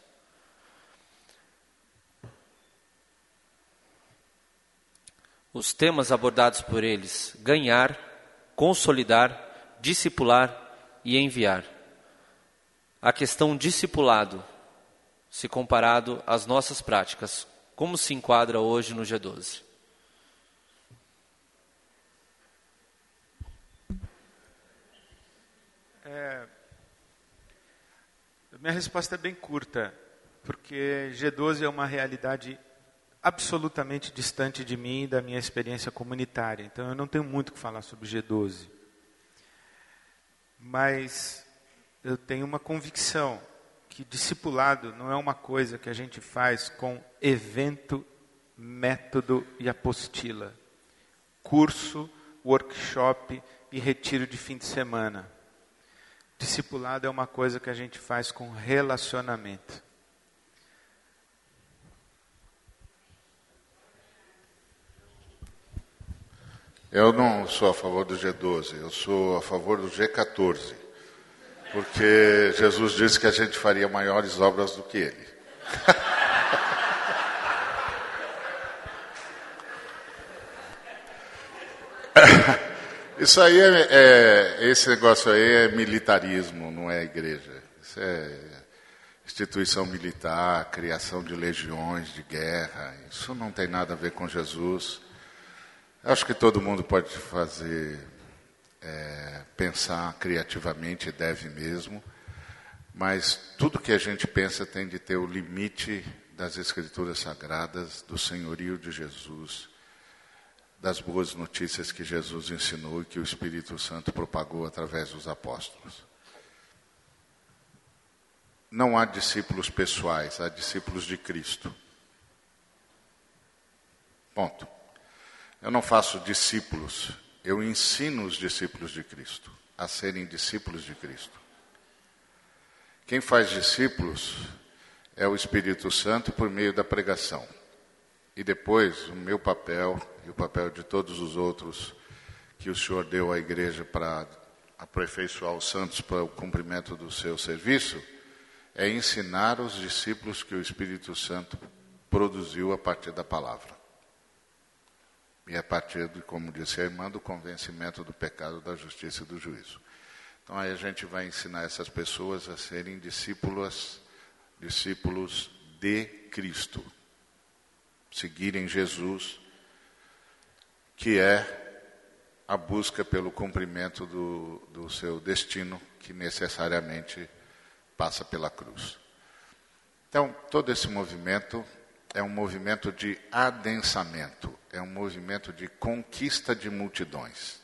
A: Os temas abordados por eles: ganhar, consolidar, discipular e enviar a questão discipulado, se comparado às nossas práticas, como se enquadra hoje no G12?
E: É, minha resposta é bem curta, porque G12 é uma realidade absolutamente distante de mim e da minha experiência comunitária. Então eu não tenho muito o que falar sobre G12. Mas eu tenho uma convicção que discipulado não é uma coisa que a gente faz com evento, método e apostila, curso, workshop e retiro de fim de semana. Discipulado é uma coisa que a gente faz com relacionamento.
B: Eu não sou a favor do G12, eu sou a favor do G14 porque Jesus disse que a gente faria maiores obras do que ele. Isso aí é, é, esse negócio aí é militarismo, não é igreja. Isso é instituição militar, criação de legiões de guerra. Isso não tem nada a ver com Jesus. Acho que todo mundo pode fazer é, pensar criativamente, deve mesmo, mas tudo que a gente pensa tem de ter o limite das Escrituras Sagradas, do senhorio de Jesus, das boas notícias que Jesus ensinou e que o Espírito Santo propagou através dos apóstolos. Não há discípulos pessoais, há discípulos de Cristo. Ponto. Eu não faço discípulos eu ensino os discípulos de Cristo a serem discípulos de Cristo. Quem faz discípulos é o Espírito Santo por meio da pregação. E depois, o meu papel e o papel de todos os outros que o Senhor deu à igreja para aperfeiçoar os santos para o cumprimento do seu serviço, é ensinar os discípulos que o Espírito Santo produziu a partir da palavra. E a partir, de, como disse a irmã, do convencimento do pecado, da justiça e do juízo. Então aí a gente vai ensinar essas pessoas a serem discípulos, discípulos de Cristo. Seguirem Jesus, que é a busca pelo cumprimento do, do seu destino, que necessariamente passa pela cruz. Então, todo esse movimento é um movimento de adensamento, é um movimento de conquista de multidões.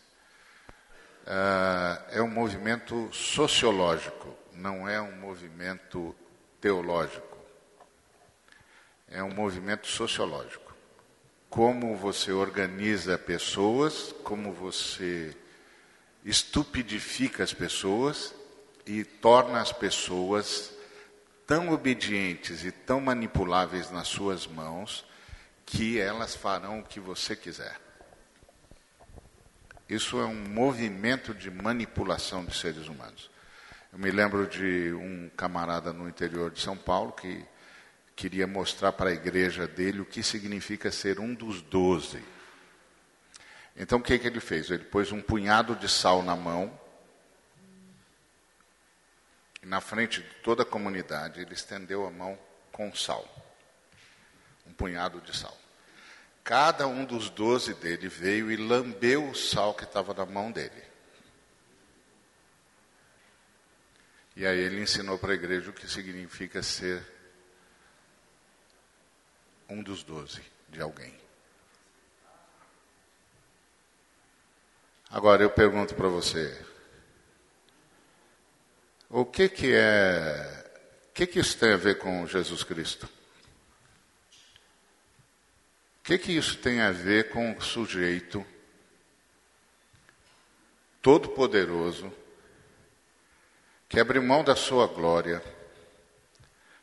B: Uh, é um movimento sociológico, não é um movimento teológico. É um movimento sociológico. Como você organiza pessoas, como você estupidifica as pessoas e torna as pessoas tão obedientes e tão manipuláveis nas suas mãos que elas farão o que você quiser. Isso é um movimento de manipulação de seres humanos. Eu me lembro de um camarada no interior de São Paulo que queria mostrar para a igreja dele o que significa ser um dos doze. Então o que, que ele fez? Ele pôs um punhado de sal na mão e na frente de toda a comunidade ele estendeu a mão com sal. Um punhado de sal. Cada um dos doze dele veio e lambeu o sal que estava na mão dele. E aí ele ensinou para a igreja o que significa ser um dos doze de alguém. Agora eu pergunto para você, o que que é, o que que isso tem a ver com Jesus Cristo? O que, que isso tem a ver com o sujeito todo-poderoso que abriu mão da sua glória,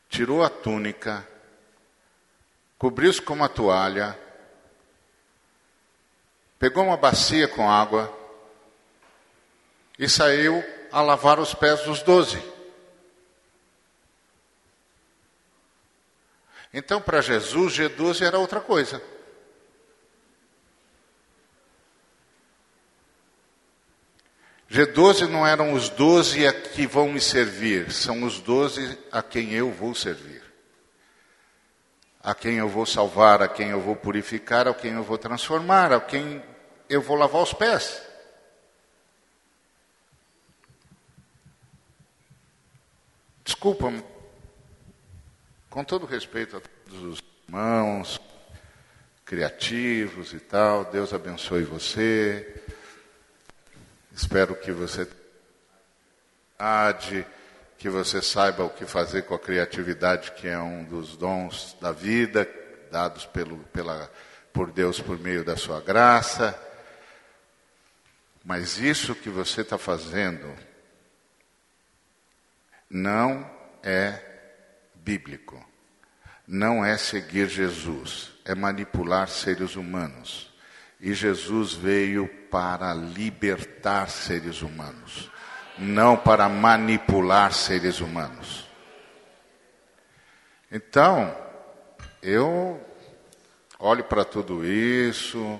B: tirou a túnica, cobriu-se com uma toalha, pegou uma bacia com água e saiu a lavar os pés dos doze. Então, para Jesus, G12 era outra coisa. G12 não eram os doze a que vão me servir, são os doze a quem eu vou servir. A quem eu vou salvar, a quem eu vou purificar, a quem eu vou transformar, a quem eu vou lavar os pés. Desculpa, com todo respeito a todos os irmãos, criativos e tal, Deus abençoe você. Espero que você que você saiba o que fazer com a criatividade, que é um dos dons da vida, dados pelo, pela, por Deus por meio da sua graça. Mas isso que você está fazendo não é bíblico. Não é seguir Jesus, é manipular seres humanos. E Jesus veio para libertar seres humanos, não para manipular seres humanos. Então, eu olho para tudo isso,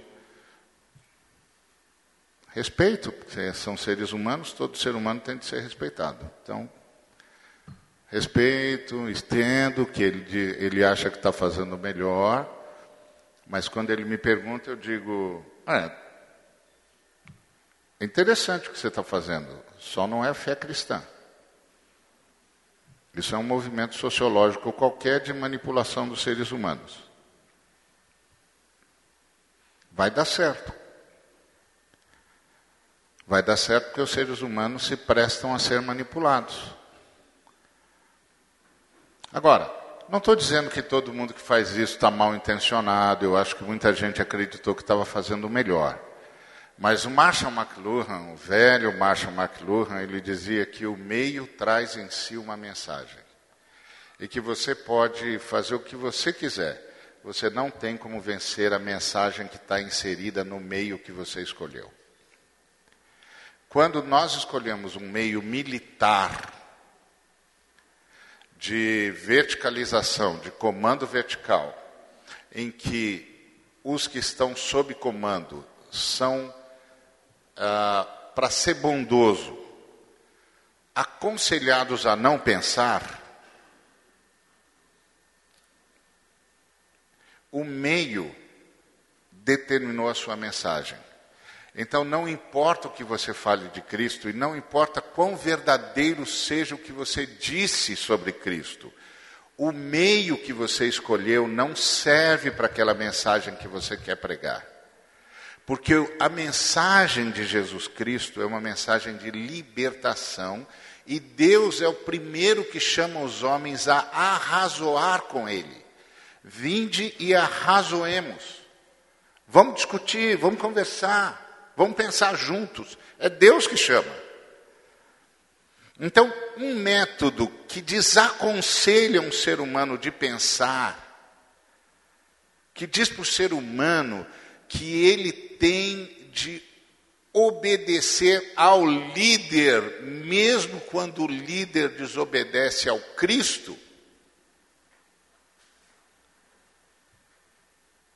B: respeito, são seres humanos, todo ser humano tem de ser respeitado. Então, respeito, estendo, que ele, ele acha que está fazendo melhor, mas quando ele me pergunta, eu digo: ah, é interessante o que você está fazendo, só não é fé cristã. Isso é um movimento sociológico qualquer de manipulação dos seres humanos. Vai dar certo. Vai dar certo porque os seres humanos se prestam a ser manipulados. Agora, não estou dizendo que todo mundo que faz isso está mal intencionado, eu acho que muita gente acreditou que estava fazendo o melhor. Mas o Marshall McLuhan, o velho Marshall McLuhan, ele dizia que o meio traz em si uma mensagem. E que você pode fazer o que você quiser, você não tem como vencer a mensagem que está inserida no meio que você escolheu. Quando nós escolhemos um meio militar, de verticalização, de comando vertical, em que os que estão sob comando são, ah, para ser bondoso, aconselhados a não pensar, o meio determinou a sua mensagem. Então não importa o que você fale de Cristo e não importa quão verdadeiro seja o que você disse sobre Cristo. O meio que você escolheu não serve para aquela mensagem que você quer pregar. Porque a mensagem de Jesus Cristo é uma mensagem de libertação e Deus é o primeiro que chama os homens a arrazoar com Ele. Vinde e arrazoemos. Vamos discutir, vamos conversar, vamos pensar juntos. É Deus que chama. Então, um método que desaconselha um ser humano de pensar, que diz para o ser humano que ele tem de obedecer ao líder, mesmo quando o líder desobedece ao Cristo,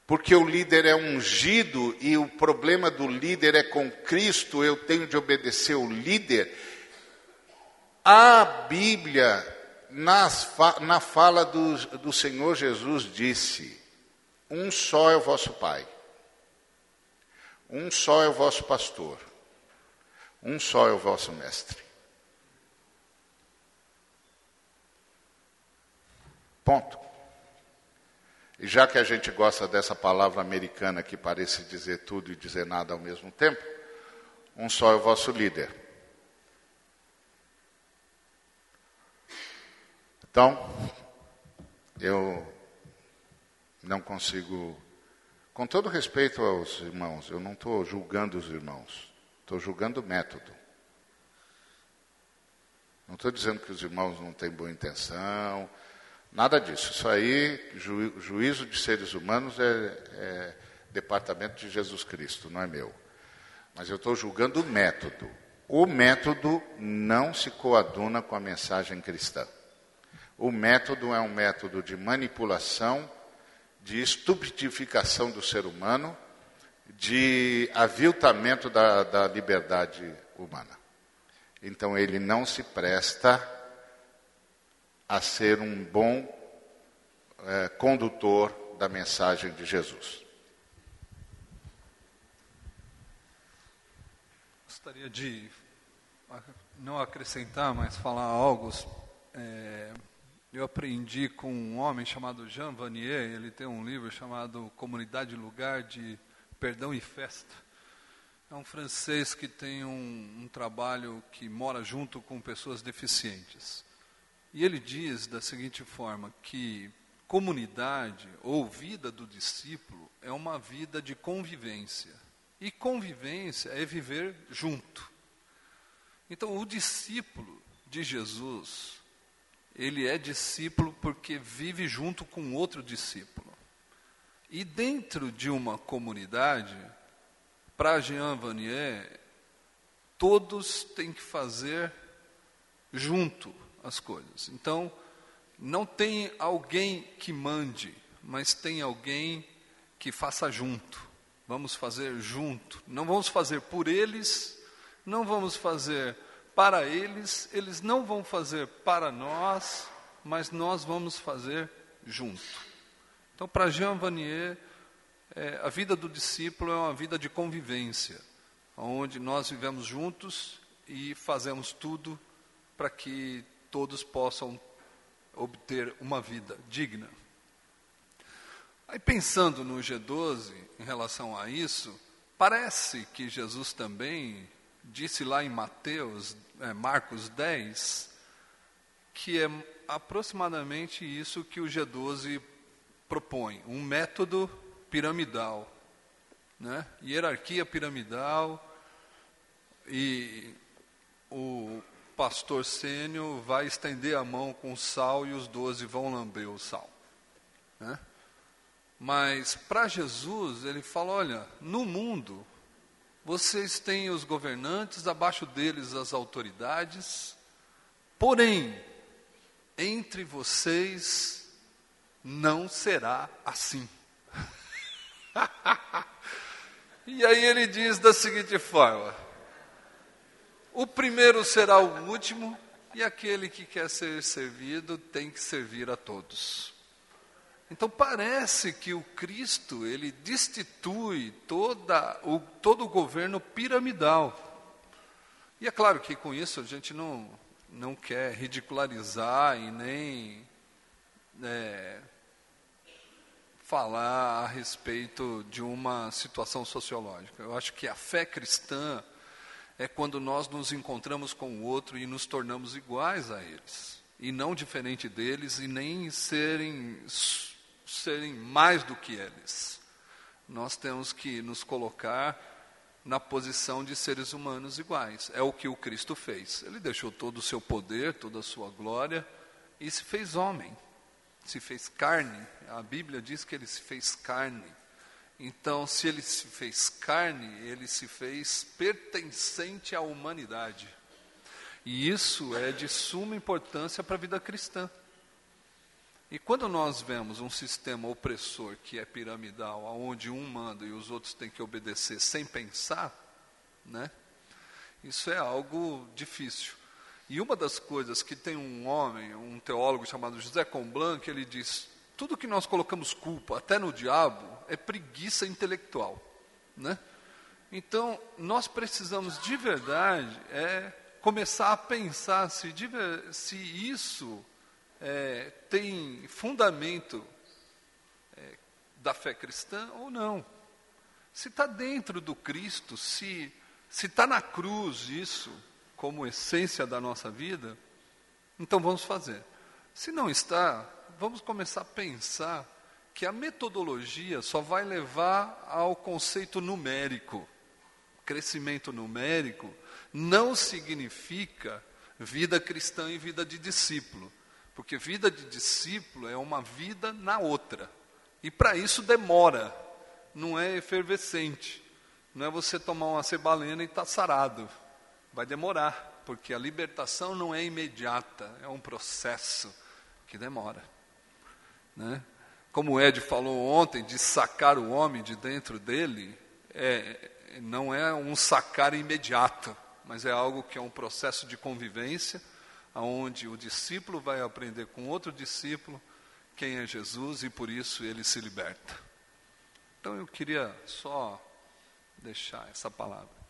B: porque o líder é ungido e o problema do líder é com Cristo, eu tenho de obedecer o líder. A Bíblia, nas, na fala do, do Senhor Jesus, disse: Um só é o vosso Pai, um só é o vosso pastor, um só é o vosso mestre. Ponto. E já que a gente gosta dessa palavra americana que parece dizer tudo e dizer nada ao mesmo tempo, um só é o vosso líder. Então, eu não consigo, com todo respeito aos irmãos, eu não estou julgando os irmãos, estou julgando o método. Não estou dizendo que os irmãos não têm boa intenção, Nada disso. Isso aí, ju, juízo de seres humanos é, é departamento de Jesus Cristo, não é meu. Mas eu estou julgando o método. O método não se coaduna com a mensagem cristã. O método é um método de manipulação, de estupidificação do ser humano, de aviltamento da, da liberdade humana. Então ele não se presta a ser um bom é, condutor da mensagem de Jesus.
D: Gostaria de não acrescentar, mas falar algo. É, eu aprendi com um homem chamado Jean Vanier, ele tem um livro chamado Comunidade Lugar de Perdão e Festa. É um francês que tem um, um trabalho que mora junto com pessoas deficientes. E ele diz da seguinte forma: que comunidade ou vida do discípulo é uma vida de convivência. E convivência é viver junto. Então, o discípulo de Jesus, ele é discípulo porque vive junto com outro discípulo. E dentro de uma comunidade, para Jean Vanier, todos têm que fazer junto as coisas. Então, não tem alguém que mande, mas tem alguém que faça junto. Vamos fazer junto. Não vamos fazer por eles, não vamos fazer para eles, eles não vão fazer para nós, mas nós vamos fazer junto. Então, para Jean Vanier, é, a vida do discípulo é uma vida de convivência, onde nós vivemos juntos e fazemos tudo para que todos possam obter uma vida digna. Aí pensando no G12 em relação a isso, parece que Jesus também disse lá em Mateus, é, Marcos 10, que é aproximadamente isso que o G12 propõe, um método piramidal, né? hierarquia piramidal e o pastor sênior vai estender a mão com sal e os doze vão lamber o sal. Né? Mas para Jesus, ele fala: olha, no mundo, vocês têm os governantes, abaixo deles as autoridades, porém, entre vocês não será assim. e aí ele diz da seguinte forma: o primeiro será o último, e aquele que quer ser servido tem que servir a todos. Então parece que o Cristo, ele destitui toda, o, todo o governo piramidal. E é claro que com isso a gente não, não quer ridicularizar e nem é, falar a respeito de uma situação sociológica. Eu acho que a fé cristã é quando nós nos encontramos com o outro e nos tornamos iguais a eles, e não diferente deles e nem serem serem mais do que eles. Nós temos que nos colocar na posição de seres humanos iguais. É o que o Cristo fez. Ele deixou todo o seu poder, toda a sua glória e se fez homem. Se fez carne. A Bíblia diz que ele se fez carne. Então, se ele se fez carne, ele se fez pertencente à humanidade. E isso é de suma importância para a vida cristã. E quando nós vemos um sistema opressor que é piramidal, onde um manda e os outros têm que obedecer sem pensar, né? Isso é algo difícil. E uma das coisas que tem um homem, um teólogo chamado José Comblanc, ele diz: tudo que nós colocamos culpa, até no diabo, é preguiça intelectual, né? Então, nós precisamos de verdade é começar a pensar se, se isso é, tem fundamento é, da fé cristã ou não. Se está dentro do Cristo, se está na cruz isso como essência da nossa vida, então vamos fazer. Se não está, vamos começar a pensar que a metodologia só vai levar ao conceito numérico. Crescimento numérico não significa vida cristã e vida de discípulo. Porque vida de discípulo é uma vida na outra. E para isso demora, não é efervescente. Não é você tomar uma cebalena e estar tá sarado. Vai demorar, porque a libertação não é imediata, é um processo que demora. Né? Como Ed falou ontem, de sacar o homem de dentro dele, é, não é um sacar imediato, mas é algo que é um processo de convivência aonde o discípulo vai aprender com outro discípulo quem é Jesus e por isso ele se liberta. Então eu queria só deixar essa palavra.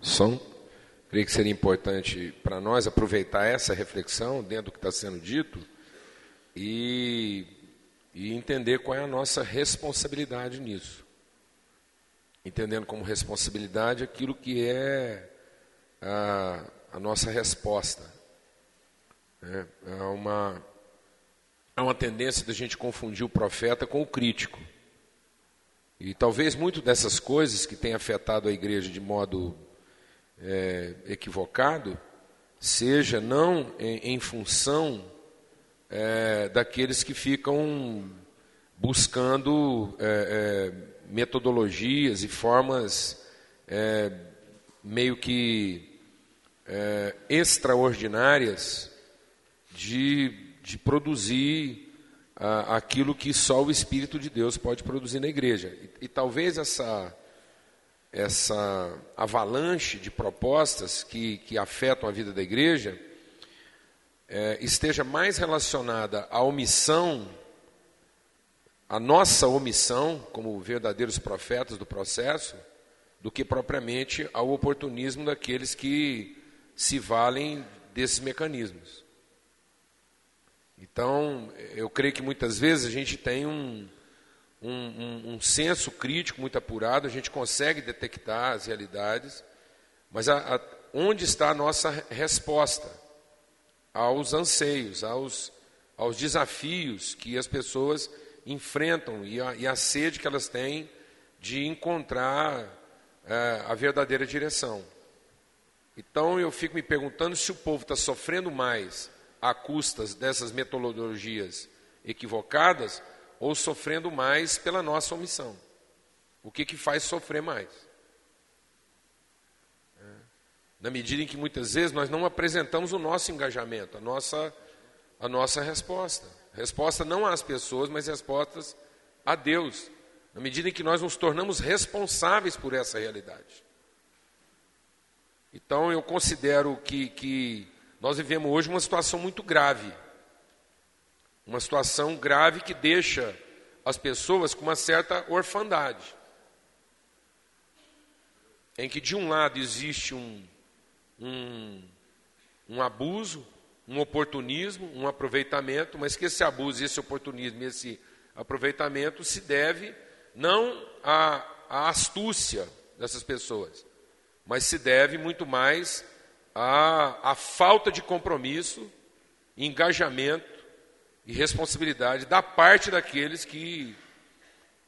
F: Som. Creio que seria importante para nós aproveitar essa reflexão dentro do que está sendo dito e e entender qual é a nossa responsabilidade nisso. Entendendo como responsabilidade aquilo que é a, a nossa resposta. É, é uma, há uma tendência da gente confundir o profeta com o crítico. E talvez muito dessas coisas que têm afetado a igreja de modo é, equivocado seja não em, em função é, daqueles que ficam buscando é, é, metodologias e formas é, meio que é, extraordinárias de, de produzir a, aquilo que só o Espírito de Deus pode produzir na igreja. E, e talvez essa, essa avalanche de propostas que, que afetam a vida da igreja é, esteja mais relacionada à omissão, à nossa omissão, como verdadeiros profetas do processo, do que propriamente ao oportunismo daqueles que se valem desses mecanismos. Então, eu creio que muitas vezes a gente tem um, um, um, um senso crítico muito apurado, a gente consegue detectar as realidades, mas a, a, onde está a nossa resposta? aos anseios, aos, aos desafios que as pessoas enfrentam e a, e a sede que elas têm de encontrar é, a verdadeira direção. Então eu fico me perguntando se o povo está sofrendo mais a custas dessas metodologias equivocadas ou sofrendo mais pela nossa omissão. O que, que faz sofrer mais? É. Na medida em que muitas vezes nós não apresentamos o nosso engajamento, a nossa, a nossa resposta. Resposta não às pessoas, mas respostas a Deus. Na medida em que nós nos tornamos responsáveis por essa realidade. Então eu considero que, que nós vivemos hoje uma situação muito grave. Uma situação grave que deixa as pessoas com uma certa orfandade. Em que, de um lado, existe um, um, um abuso, um oportunismo, um aproveitamento, mas que esse abuso, esse oportunismo, esse aproveitamento se deve não à, à astúcia dessas pessoas, mas se deve muito mais à, à falta de compromisso, engajamento e responsabilidade da parte daqueles que,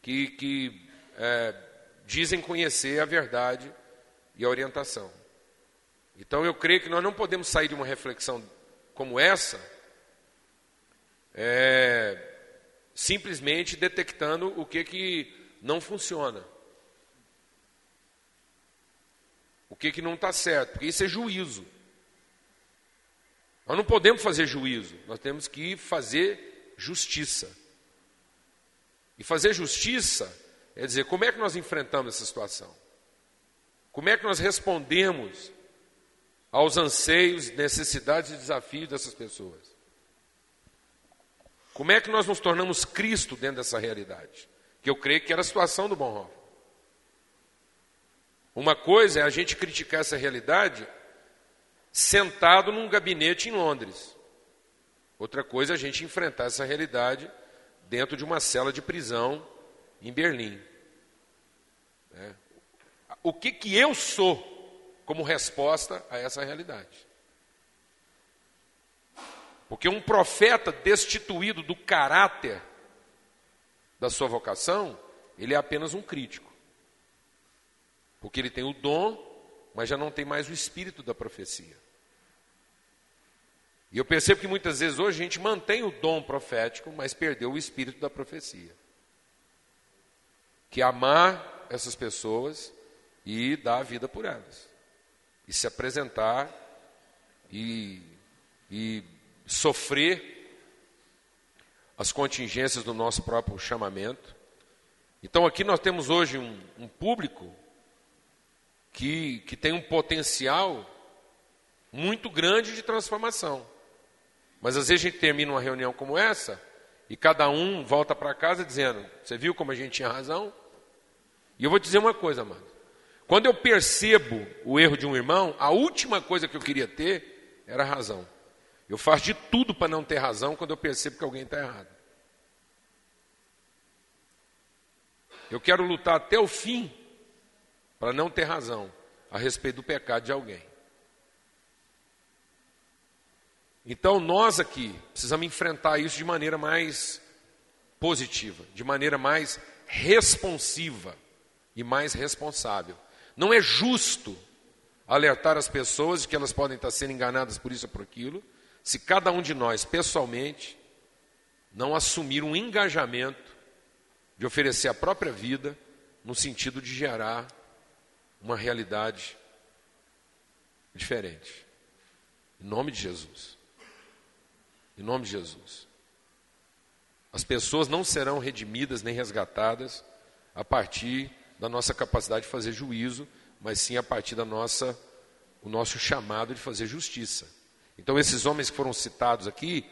F: que, que é, dizem conhecer a verdade e a orientação. Então eu creio que nós não podemos sair de uma reflexão como essa é, simplesmente detectando o que, que não funciona. O que, que não está certo, porque isso é juízo. Nós não podemos fazer juízo, nós temos que fazer justiça. E fazer justiça é dizer como é que nós enfrentamos essa situação? Como é que nós respondemos aos anseios, necessidades e desafios dessas pessoas? Como é que nós nos tornamos Cristo dentro dessa realidade? Que eu creio que era a situação do Bonhoeffer. Uma coisa é a gente criticar essa realidade sentado num gabinete em Londres. Outra coisa é a gente enfrentar essa realidade dentro de uma cela de prisão em Berlim. É. O que, que eu sou como resposta a essa realidade? Porque um profeta destituído do caráter da sua vocação, ele é apenas um crítico. Porque ele tem o dom, mas já não tem mais o espírito da profecia. E eu percebo que muitas vezes hoje a gente mantém o dom profético, mas perdeu o espírito da profecia. Que é amar essas pessoas e dar a vida por elas. E se apresentar e, e sofrer as contingências do nosso próprio chamamento. Então aqui nós temos hoje um, um público que, que tem um potencial muito grande de transformação. Mas às vezes a gente termina uma reunião como essa e cada um volta para casa dizendo: Você viu como a gente tinha razão? E eu vou dizer uma coisa, amado. Quando eu percebo o erro de um irmão, a última coisa que eu queria ter era razão. Eu faço de tudo para não ter razão quando eu percebo que alguém está errado. Eu quero lutar até o fim para não ter razão a respeito do pecado de alguém. Então nós aqui precisamos enfrentar isso de maneira mais positiva, de maneira mais responsiva e mais responsável. Não é justo alertar as pessoas de que elas podem estar sendo enganadas por isso ou por aquilo, se cada um de nós, pessoalmente, não assumir um engajamento de oferecer a própria vida no sentido de gerar uma realidade diferente. Em nome de Jesus. Em nome de Jesus. As pessoas não serão redimidas nem resgatadas a partir da nossa capacidade de fazer juízo, mas sim a partir da nossa o nosso chamado de fazer justiça. Então esses homens que foram citados aqui,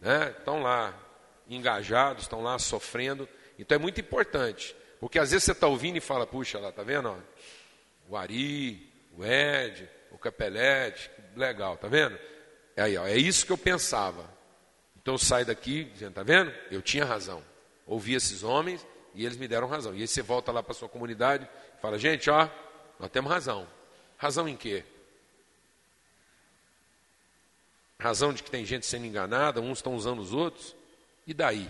F: né, estão lá engajados, estão lá sofrendo. Então é muito importante, porque às vezes você está ouvindo e fala, puxa lá, tá vendo? O Ari, o Ed, o Capelete, legal, tá vendo? É aí, ó, é isso que eu pensava. Então eu saio daqui dizendo, tá vendo? Eu tinha razão. Ouvi esses homens e eles me deram razão. E aí você volta lá para sua comunidade e fala, gente, ó, nós temos razão. Razão em quê? Razão de que tem gente sendo enganada, uns estão usando os outros. E daí?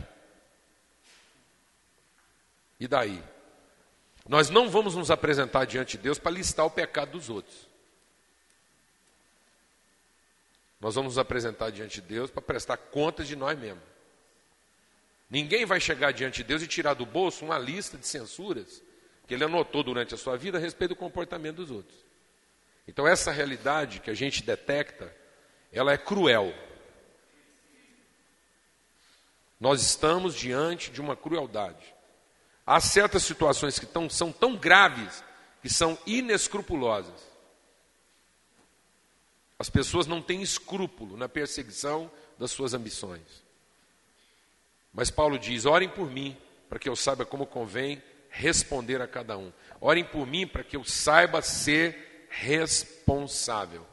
F: E daí? Nós não vamos nos apresentar diante de Deus para listar o pecado dos outros. Nós vamos nos apresentar diante de Deus para prestar contas de nós mesmos. Ninguém vai chegar diante de Deus e tirar do bolso uma lista de censuras que ele anotou durante a sua vida a respeito do comportamento dos outros. Então, essa realidade que a gente detecta, ela é cruel. Nós estamos diante de uma crueldade. Há certas situações que tão, são tão graves que são inescrupulosas. As pessoas não têm escrúpulo na perseguição das suas ambições. Mas Paulo diz: orem por mim, para que eu saiba como convém responder a cada um. Orem por mim, para que eu saiba ser responsável.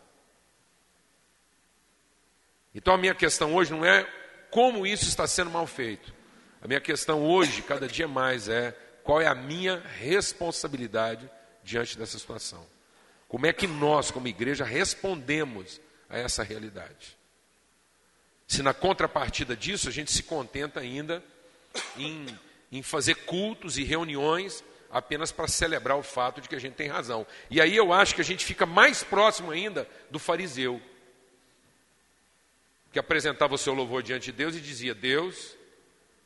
F: Então a minha questão hoje não é como isso está sendo mal feito. A minha questão hoje, cada dia mais, é qual é a minha responsabilidade diante dessa situação. Como é que nós, como igreja, respondemos a essa realidade? Se na contrapartida disso a gente se contenta ainda em, em fazer cultos e reuniões apenas para celebrar o fato de que a gente tem razão. E aí eu acho que a gente fica mais próximo ainda do fariseu, que apresentava o seu louvor diante de Deus e dizia: Deus,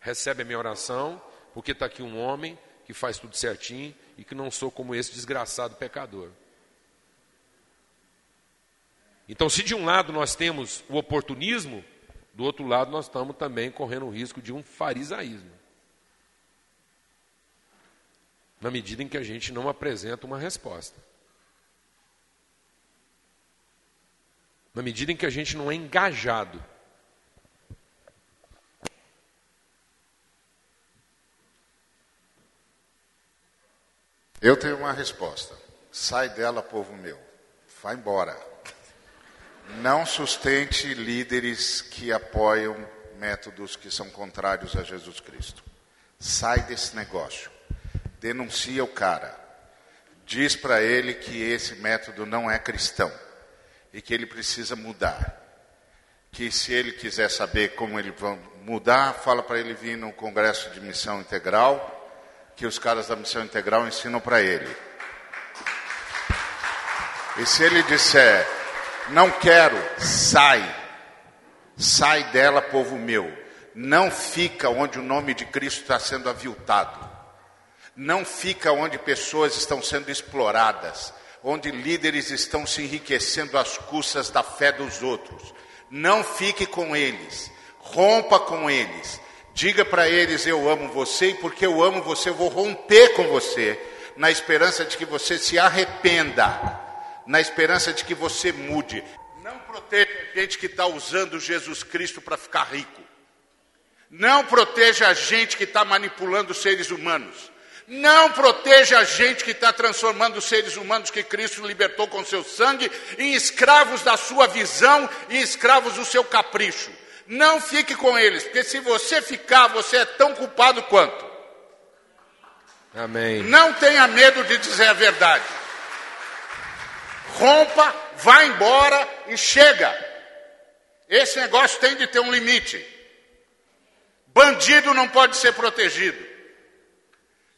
F: recebe a minha oração, porque está aqui um homem que faz tudo certinho e que não sou como esse desgraçado pecador. Então, se de um lado nós temos o oportunismo, do outro lado nós estamos também correndo o risco de um farisaísmo. Na medida em que a gente não apresenta uma resposta. Na medida em que a gente não é engajado.
B: Eu tenho uma resposta. Sai dela, povo meu. Vai embora. Não sustente líderes que apoiam métodos que são contrários a Jesus Cristo. Sai desse negócio. Denuncia o cara. Diz para ele que esse método não é cristão e que ele precisa mudar. Que se ele quiser saber como ele vai mudar, fala para ele vir no congresso de missão integral, que os caras da missão integral ensinam para ele. E se ele disser não quero, sai. Sai dela, povo meu. Não fica onde o nome de Cristo está sendo aviltado. Não fica onde pessoas estão sendo exploradas, onde líderes estão se enriquecendo às custas da fé dos outros. Não fique com eles. Rompa com eles. Diga para eles: Eu amo você, e porque eu amo você, eu vou romper com você, na esperança de que você se arrependa na esperança de que você mude. Não proteja a gente que está usando Jesus Cristo para ficar rico. Não proteja a gente que está manipulando seres humanos. Não proteja a gente que está transformando os seres humanos que Cristo libertou com seu sangue em escravos da sua visão e escravos do seu capricho. Não fique com eles, porque se você ficar, você é tão culpado quanto.
F: Amém.
B: Não tenha medo de dizer a verdade rompa, vá embora e chega. Esse negócio tem de ter um limite. Bandido não pode ser protegido.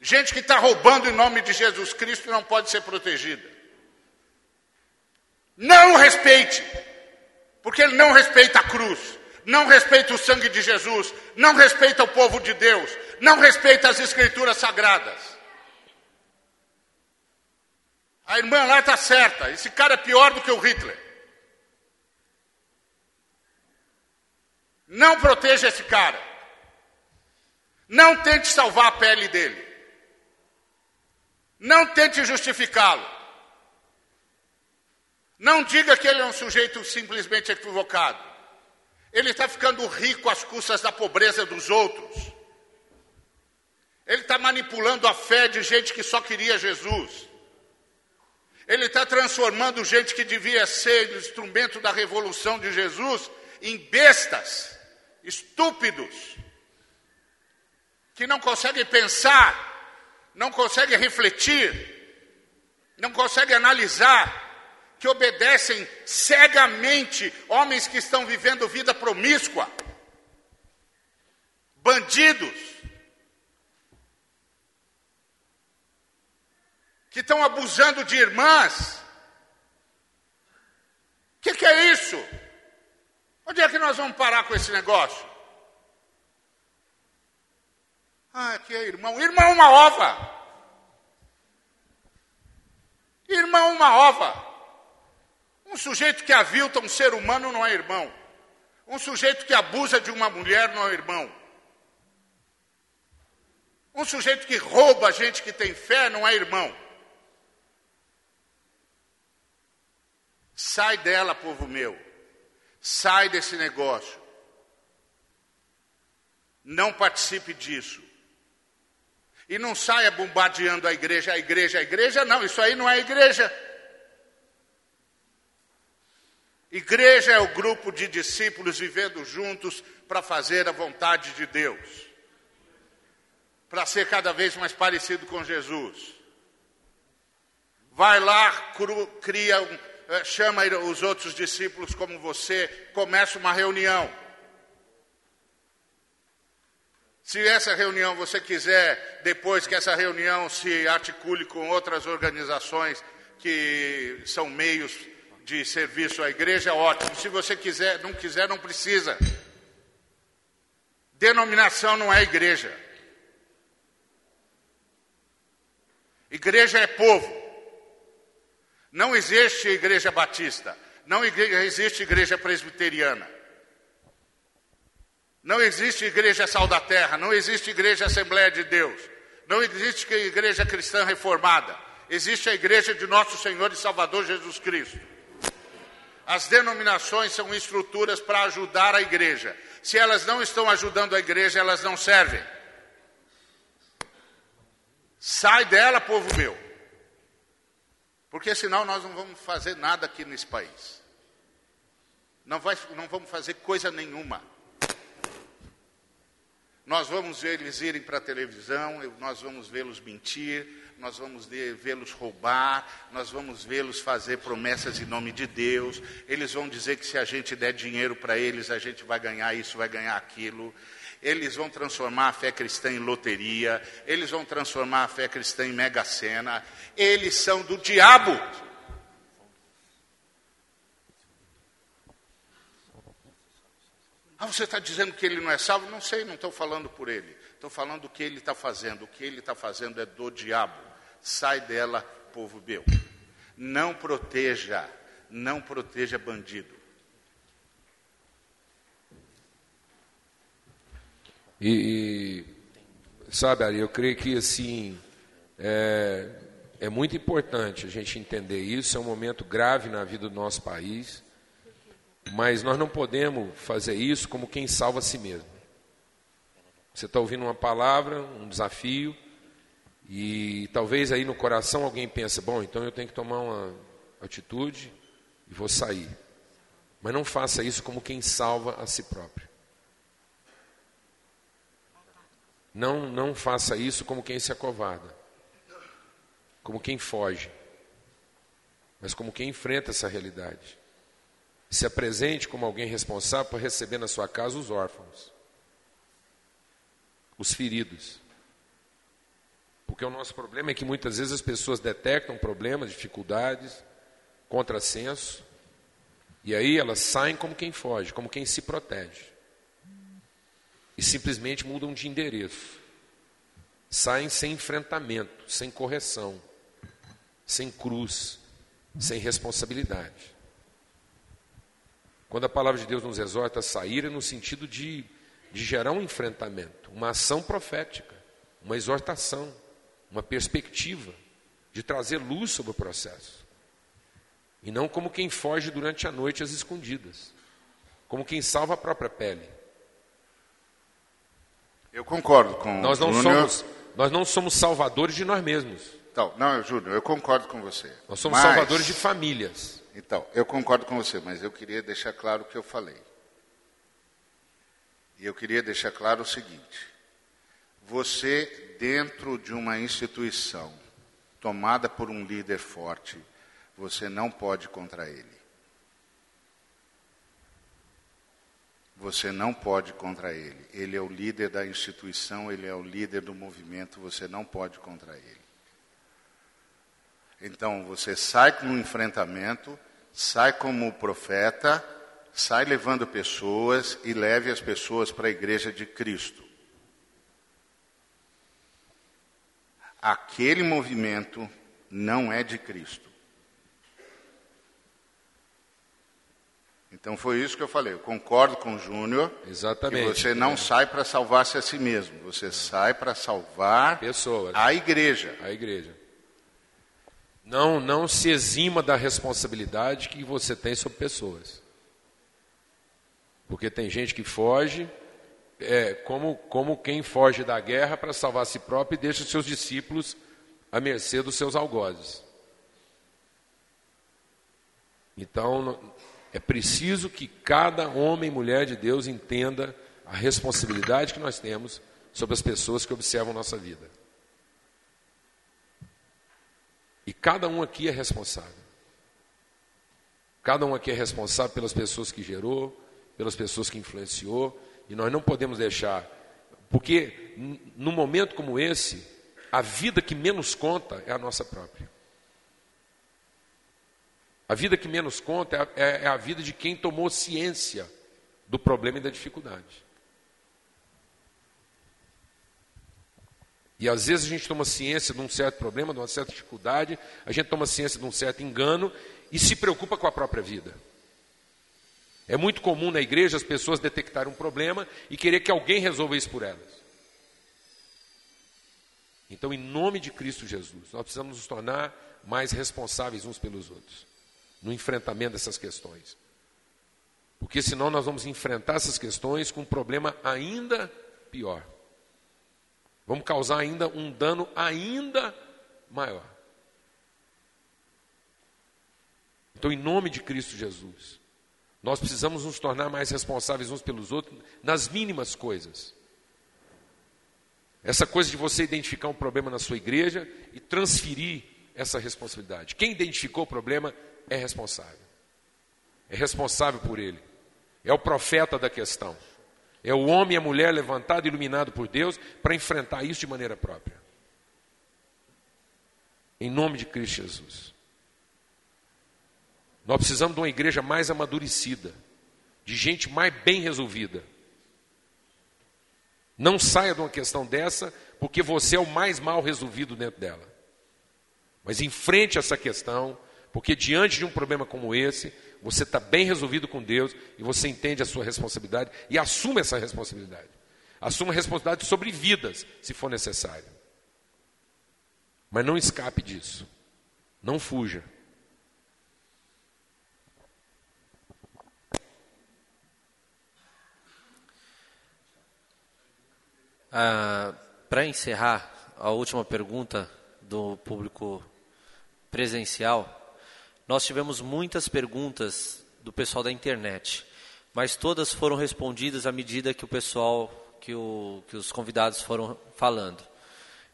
B: Gente que está roubando em nome de Jesus Cristo não pode ser protegida. Não o respeite, porque ele não respeita a cruz, não respeita o sangue de Jesus, não respeita o povo de Deus, não respeita as escrituras sagradas. A irmã lá está certa. Esse cara é pior do que o Hitler. Não proteja esse cara. Não tente salvar a pele dele. Não tente justificá-lo. Não diga que ele é um sujeito simplesmente equivocado. Ele está ficando rico às custas da pobreza dos outros. Ele está manipulando a fé de gente que só queria Jesus. Ele está transformando gente que devia ser instrumento da revolução de Jesus em bestas, estúpidos, que não conseguem pensar, não conseguem refletir, não conseguem analisar, que obedecem cegamente homens que estão vivendo vida promíscua, bandidos, que estão abusando de irmãs. O que, que, é isso? Onde é que nós vamos parar com esse negócio? Ah, aqui é irmão. Irmão, uma ova. Irmão, uma ova. Um sujeito que avilta um ser humano não é irmão. Um sujeito que abusa de uma mulher não é irmão. Um sujeito que rouba gente que tem fé não é irmão. Sai dela, povo meu. Sai desse negócio. Não participe disso. E não saia bombardeando a igreja, a igreja, a igreja, não, isso aí não é igreja. Igreja é o grupo de discípulos vivendo juntos para fazer a vontade de Deus, para ser cada vez mais parecido com Jesus. Vai lá, cria, eh, chama os outros discípulos como você, começa uma reunião. Se essa reunião você quiser, depois que essa reunião se articule com outras organizações que são meios de serviço à igreja, ótimo. Se você quiser, não quiser, não precisa. Denominação não é igreja. Igreja é povo. Não existe igreja batista. Não existe igreja presbiteriana. Não existe igreja sal da terra, não existe igreja Assembleia de Deus, não existe igreja cristã reformada, existe a igreja de nosso Senhor e Salvador Jesus Cristo. As denominações são estruturas para ajudar a igreja. Se elas não estão ajudando a igreja, elas não servem. Sai dela, povo meu. Porque senão nós não vamos fazer nada aqui nesse país. Não, vai, não vamos fazer coisa nenhuma. Nós vamos ver eles irem para a televisão, nós vamos vê-los mentir, nós vamos vê-los roubar, nós vamos vê-los fazer promessas em nome de Deus. Eles vão dizer que se a gente der dinheiro para eles, a gente vai ganhar isso, vai ganhar aquilo. Eles vão transformar a fé cristã em loteria, eles vão transformar a fé cristã em mega sena. Eles são do diabo. Ah, você está dizendo que ele não é salvo? Não sei, não estou falando por ele. Estou falando o que ele está fazendo. O que ele está fazendo é do diabo. Sai dela, povo meu. Não proteja, não proteja bandido.
F: E, e sabe, Ari, eu creio que assim é, é muito importante a gente entender isso. É um momento grave na vida do nosso país. Mas nós não podemos fazer isso como quem salva a si mesmo. Você está ouvindo uma palavra, um desafio, e talvez aí no coração alguém pense: bom, então eu tenho que tomar uma atitude e vou sair. Mas não faça isso como quem salva a si próprio. Não, não faça isso como quem se acovarda, como quem foge, mas como quem enfrenta essa realidade. Se apresente como alguém responsável por receber na sua casa os órfãos, os feridos. Porque o nosso problema é que muitas vezes as pessoas detectam problemas, dificuldades, contrassenso, e aí elas saem como quem foge, como quem se protege. E simplesmente mudam de endereço. Saem sem enfrentamento, sem correção, sem cruz, sem responsabilidade. Quando a palavra de Deus nos exorta a sair, é no sentido de, de gerar um enfrentamento, uma ação profética, uma exortação, uma perspectiva, de trazer luz sobre o processo. E não como quem foge durante a noite às escondidas, como quem salva a própria pele.
B: Eu concordo com
F: nós não
B: Júnior.
F: somos Nós não somos salvadores de nós mesmos.
B: Então, não, Júnior, eu concordo com você.
F: Nós somos
B: Mas...
F: salvadores de famílias.
B: Então, eu concordo com você, mas eu queria deixar claro o que eu falei. E eu queria deixar claro o seguinte: você, dentro de uma instituição tomada por um líder forte, você não pode contra ele. Você não pode contra ele. Ele é o líder da instituição, ele é o líder do movimento, você não pode contra ele. Então você sai no enfrentamento, sai como profeta,
H: sai levando pessoas e leve as pessoas para a igreja de Cristo. Aquele movimento não é de Cristo. Então foi isso que eu falei. Eu concordo com o Júnior.
F: Exatamente.
H: Que você não é. sai para salvar-se a si mesmo. Você sai para salvar
F: pessoas.
H: A igreja.
F: A igreja. Não, não se exima da responsabilidade que você tem sobre pessoas. Porque tem gente que foge, é, como, como quem foge da guerra para salvar si próprio e deixa os seus discípulos à mercê dos seus algozes. Então, é preciso que cada homem e mulher de Deus entenda a responsabilidade que nós temos sobre as pessoas que observam nossa vida. E cada um aqui é responsável. Cada um aqui é responsável pelas pessoas que gerou, pelas pessoas que influenciou, e nós não podemos deixar, porque num momento como esse, a vida que menos conta é a nossa própria. A vida que menos conta é, é, é a vida de quem tomou ciência do problema e da dificuldade. E às vezes a gente toma ciência de um certo problema, de uma certa dificuldade, a gente toma ciência de um certo engano e se preocupa com a própria vida. É muito comum na igreja as pessoas detectarem um problema e querer que alguém resolva isso por elas. Então, em nome de Cristo Jesus, nós precisamos nos tornar mais responsáveis uns pelos outros no enfrentamento dessas questões. Porque senão nós vamos enfrentar essas questões com um problema ainda pior. Vamos causar ainda um dano ainda maior. Então, em nome de Cristo Jesus, nós precisamos nos tornar mais responsáveis uns pelos outros nas mínimas coisas. Essa coisa de você identificar um problema na sua igreja e transferir essa responsabilidade. Quem identificou o problema é responsável. É responsável por ele. É o profeta da questão. É o homem e a mulher levantado e iluminado por Deus para enfrentar isso de maneira própria. Em nome de Cristo Jesus. Nós precisamos de uma igreja mais amadurecida, de gente mais bem resolvida. Não saia de uma questão dessa, porque você é o mais mal resolvido dentro dela. Mas enfrente essa questão, porque diante de um problema como esse, você está bem resolvido com Deus e você entende a sua responsabilidade e assume essa responsabilidade. Assuma a responsabilidade sobre vidas, se for necessário. Mas não escape disso. Não fuja.
A: Ah, Para encerrar, a última pergunta do público presencial, nós tivemos muitas perguntas do pessoal da internet, mas todas foram respondidas à medida que o pessoal, que, o, que os convidados foram falando.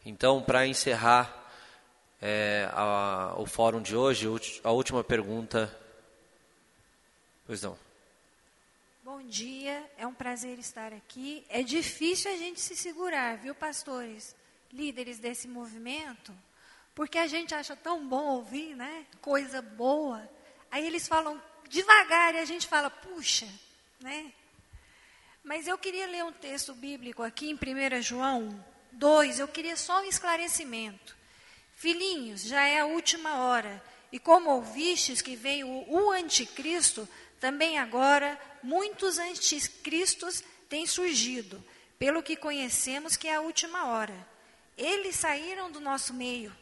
A: Então, para encerrar é, a, o fórum de hoje, a última pergunta. Pois não.
I: Bom dia, é um prazer estar aqui. É difícil a gente se segurar, viu, pastores, líderes desse movimento, porque a gente acha tão bom ouvir, né? Coisa boa. Aí eles falam devagar e a gente fala, puxa, né? Mas eu queria ler um texto bíblico aqui em 1 João 2, eu queria só um esclarecimento. Filhinhos, já é a última hora, e como ouvistes que veio o anticristo, também agora muitos anticristos têm surgido, pelo que conhecemos que é a última hora. Eles saíram do nosso meio.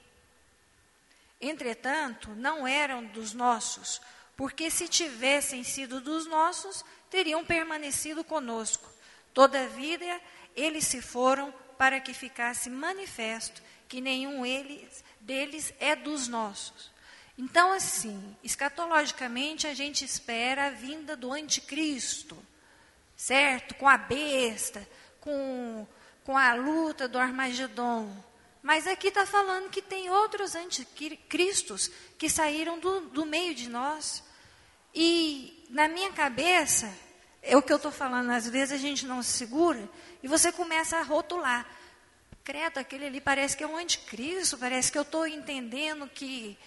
I: Entretanto, não eram dos nossos, porque se tivessem sido dos nossos, teriam permanecido conosco. Todavia, eles se foram para que ficasse manifesto que nenhum eles, deles é dos nossos. Então, assim, escatologicamente, a gente espera a vinda do anticristo, certo? Com a besta, com, com a luta do Armagedon. Mas aqui está falando que tem outros anticristos que saíram do, do meio de nós. E na minha cabeça, é o que eu estou falando, às vezes a gente não se segura e você começa a rotular. Credo, aquele ali parece que é um anticristo, parece que eu estou entendendo que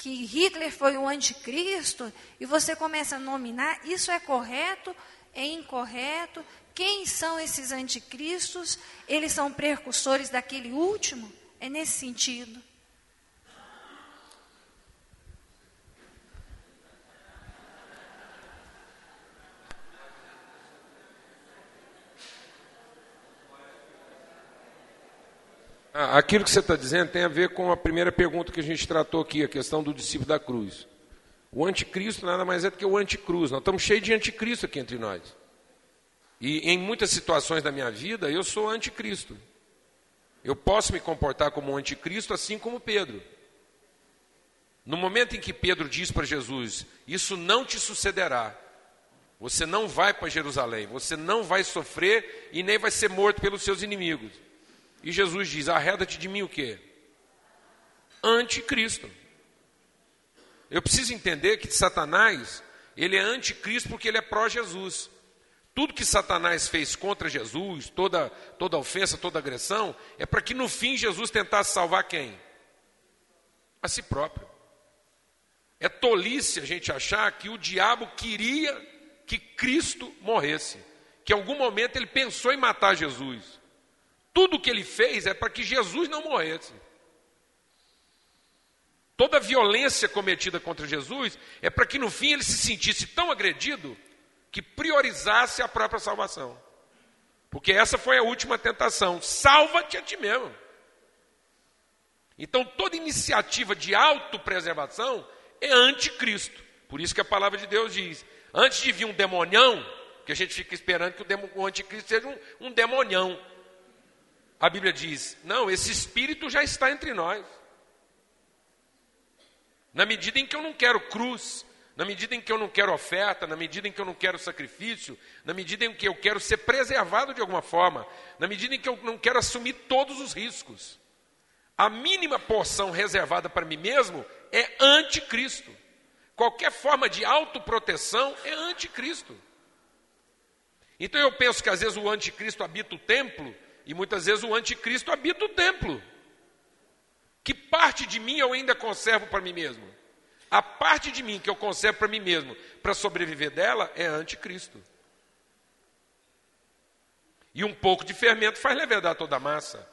I: que Hitler foi o anticristo e você começa a nominar, isso é correto, é incorreto? Quem são esses anticristos? Eles são precursores daquele último? É nesse sentido.
F: Aquilo que você está dizendo tem a ver com a primeira pergunta que a gente tratou aqui, a questão do discípulo da cruz. O anticristo nada mais é do que o anticruz. Nós estamos cheios de anticristo aqui entre nós. E em muitas situações da minha vida, eu sou anticristo. Eu posso me comportar como um anticristo, assim como Pedro. No momento em que Pedro diz para Jesus: Isso não te sucederá, você não vai para Jerusalém, você não vai sofrer e nem vai ser morto pelos seus inimigos. E Jesus diz: arreda-te de mim o quê? Anticristo. Eu preciso entender que Satanás, ele é anticristo porque ele é pró-Jesus. Tudo que Satanás fez contra Jesus, toda, toda ofensa, toda agressão, é para que no fim Jesus tentasse salvar quem? A si próprio. É tolice a gente achar que o diabo queria que Cristo morresse, que em algum momento ele pensou em matar Jesus. Tudo o que ele fez é para que Jesus não morresse. Toda violência cometida contra Jesus é para que no fim ele se sentisse tão agredido que priorizasse a própria salvação. Porque essa foi a última tentação: salva-te a ti mesmo. Então toda iniciativa de autopreservação é anticristo. Por isso que a palavra de Deus diz: antes de vir um demonião, que a gente fica esperando que o, anticristo seja um, um demonião, a Bíblia diz: não, esse espírito já está entre nós. Na medida em que eu não quero cruz, na medida em que eu não quero oferta, na medida em que eu não quero sacrifício, na medida em que eu quero ser preservado de alguma forma, na medida em que eu não quero assumir todos os riscos. A mínima porção reservada para mim mesmo é anticristo. Qualquer forma de autoproteção é anticristo. Então eu penso que às vezes o anticristo habita o templo e muitas vezes o anticristo habita o templo. Que parte de mim eu ainda conservo para mim mesmo? A parte de mim que eu conservo para mim mesmo, para sobreviver dela, é anticristo. E um pouco de fermento faz levedar toda a massa.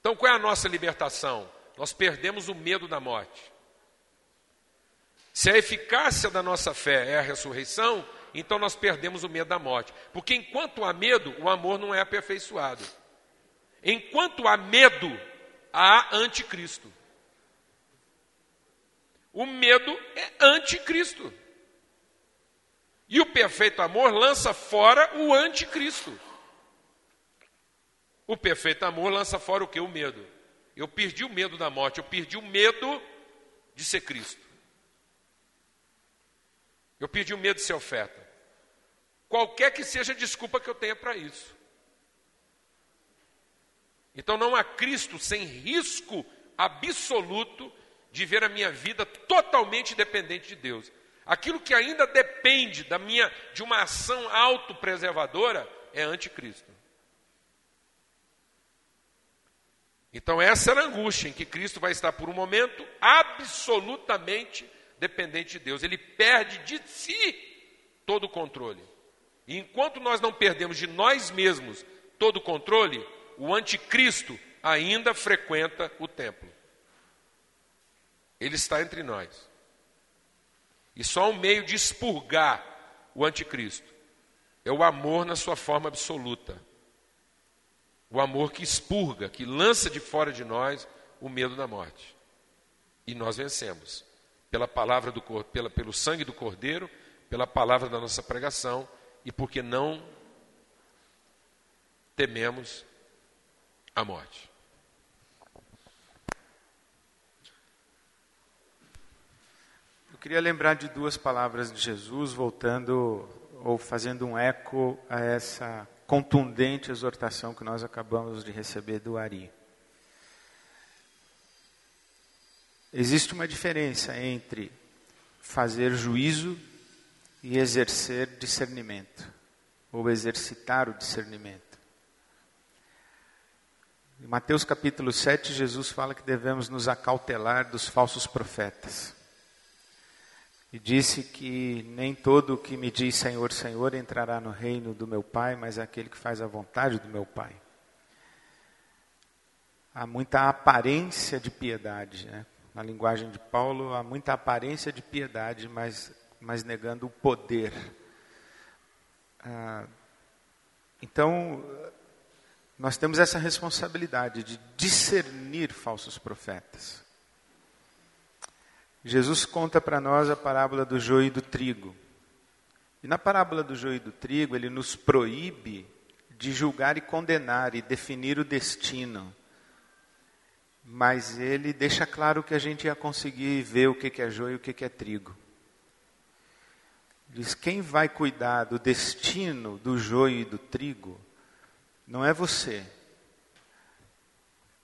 F: Então qual é a nossa libertação? Nós perdemos o medo da morte. Se a eficácia da nossa fé é a ressurreição, então nós perdemos o medo da morte. Porque enquanto há medo, o amor não é aperfeiçoado. Enquanto há medo, há anticristo. O medo é anticristo. E o perfeito amor lança fora o anticristo. O perfeito amor lança fora o que? O medo. Eu perdi o medo da morte, eu perdi o medo de ser Cristo. Eu perdi o medo de ser oferta qualquer que seja a desculpa que eu tenha para isso. Então não há Cristo sem risco absoluto de ver a minha vida totalmente dependente de Deus. Aquilo que ainda depende da minha de uma ação autopreservadora é anticristo. Então essa era a angústia em que Cristo vai estar por um momento absolutamente dependente de Deus. Ele perde de si todo o controle. E enquanto nós não perdemos de nós mesmos todo o controle, o anticristo ainda frequenta o templo. Ele está entre nós. E só um meio de expurgar o anticristo é o amor na sua forma absoluta. O amor que expurga, que lança de fora de nós o medo da morte. E nós vencemos pela palavra do pela, pelo sangue do Cordeiro, pela palavra da nossa pregação e porque não tememos a morte.
E: Eu queria lembrar de duas palavras de Jesus, voltando ou fazendo um eco a essa contundente exortação que nós acabamos de receber do Ari. Existe uma diferença entre fazer juízo e exercer discernimento, ou exercitar o discernimento. Em Mateus capítulo 7, Jesus fala que devemos nos acautelar dos falsos profetas. E disse que nem todo o que me diz Senhor, Senhor entrará no reino do meu Pai, mas aquele que faz a vontade do meu Pai. Há muita aparência de piedade, né? na linguagem de Paulo, há muita aparência de piedade, mas, mas negando o poder. Ah, então, nós temos essa responsabilidade de discernir falsos profetas. Jesus conta para nós a parábola do joio e do trigo. E na parábola do joio e do trigo, ele nos proíbe de julgar e condenar e definir o destino. Mas ele deixa claro que a gente ia conseguir ver o que é joio e o que é trigo. Diz: quem vai cuidar do destino do joio e do trigo não é você.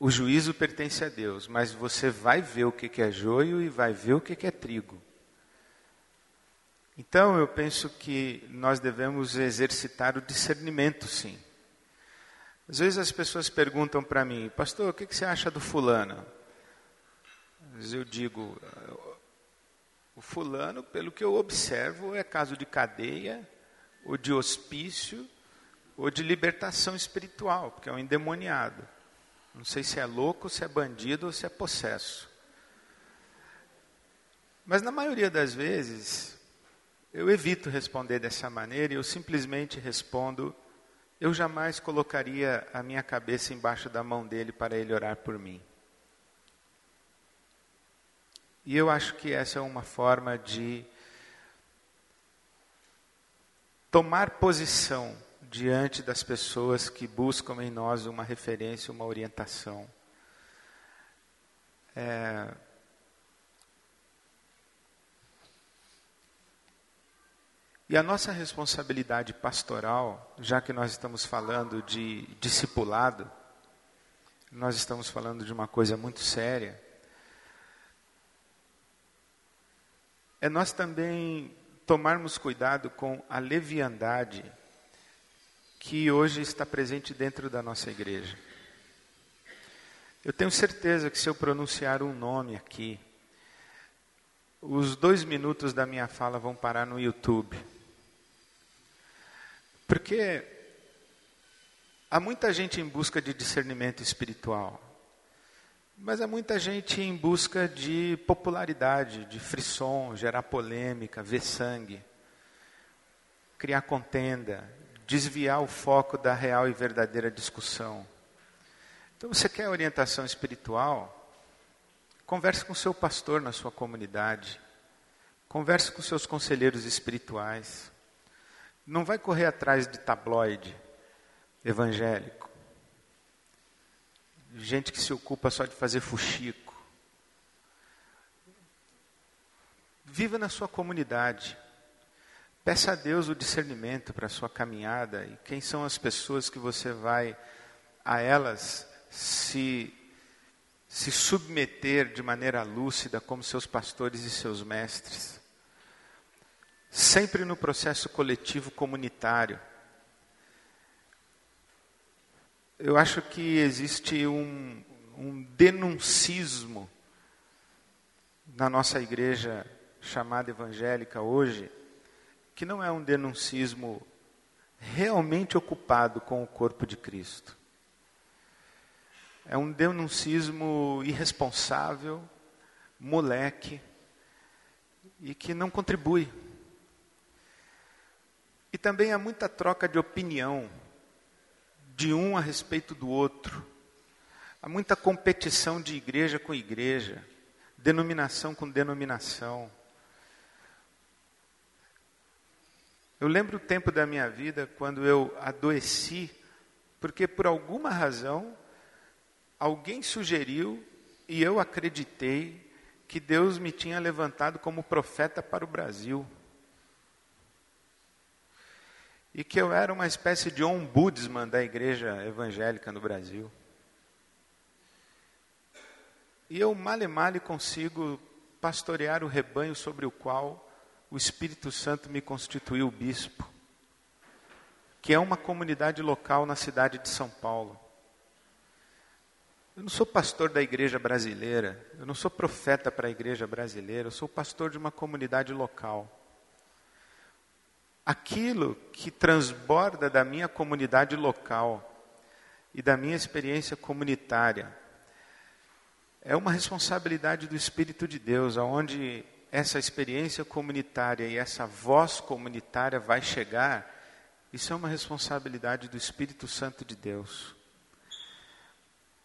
E: O juízo pertence a Deus, mas você vai ver o que é joio e vai ver o que é trigo. Então eu penso que nós devemos exercitar o discernimento, sim. Às vezes as pessoas perguntam para mim, pastor, o que você acha do fulano? Às vezes eu digo, o fulano, pelo que eu observo, é caso de cadeia, ou de hospício, ou de libertação espiritual, porque é um endemoniado. Não sei se é louco, se é bandido ou se é possesso. Mas na maioria das vezes, eu evito responder dessa maneira e eu simplesmente respondo: eu jamais colocaria a minha cabeça embaixo da mão dele para ele orar por mim. E eu acho que essa é uma forma de tomar posição diante das pessoas que buscam em nós uma referência, uma orientação. É... E a nossa responsabilidade pastoral, já que nós estamos falando de discipulado, nós estamos falando de uma coisa muito séria, é nós também tomarmos cuidado com a leviandade que hoje está presente dentro da nossa igreja. Eu tenho certeza que se eu pronunciar um nome aqui, os dois minutos da minha fala vão parar no YouTube. Porque há muita gente em busca de discernimento espiritual, mas há muita gente em busca de popularidade, de frisson, gerar polêmica, ver sangue, criar contenda, desviar o foco da real e verdadeira discussão. Então, você quer orientação espiritual? Converse com seu pastor na sua comunidade. Converse com seus conselheiros espirituais. Não vai correr atrás de tabloide evangélico. Gente que se ocupa só de fazer fuxico. Viva na sua comunidade. Peça a Deus o discernimento para a sua caminhada e quem são as pessoas que você vai a elas se se submeter de maneira lúcida como seus pastores e seus mestres. Sempre no processo coletivo comunitário. Eu acho que existe um, um denuncismo na nossa igreja chamada evangélica hoje, que não é um denuncismo realmente ocupado com o corpo de Cristo. É um denuncismo irresponsável, moleque, e que não contribui. E também há muita troca de opinião de um a respeito do outro. Há muita competição de igreja com igreja, denominação com denominação. Eu lembro o tempo da minha vida quando eu adoeci, porque por alguma razão alguém sugeriu e eu acreditei que Deus me tinha levantado como profeta para o Brasil. E que eu era uma espécie de ombudsman da igreja evangélica no Brasil. E eu male male consigo pastorear o rebanho sobre o qual o Espírito Santo me constituiu bispo, que é uma comunidade local na cidade de São Paulo. Eu não sou pastor da igreja brasileira, eu não sou profeta para a igreja brasileira, eu sou pastor de uma comunidade local. Aquilo que transborda da minha comunidade local e da minha experiência comunitária é uma responsabilidade do Espírito de Deus, aonde essa experiência comunitária e essa voz comunitária vai chegar, isso é uma responsabilidade do Espírito Santo de Deus.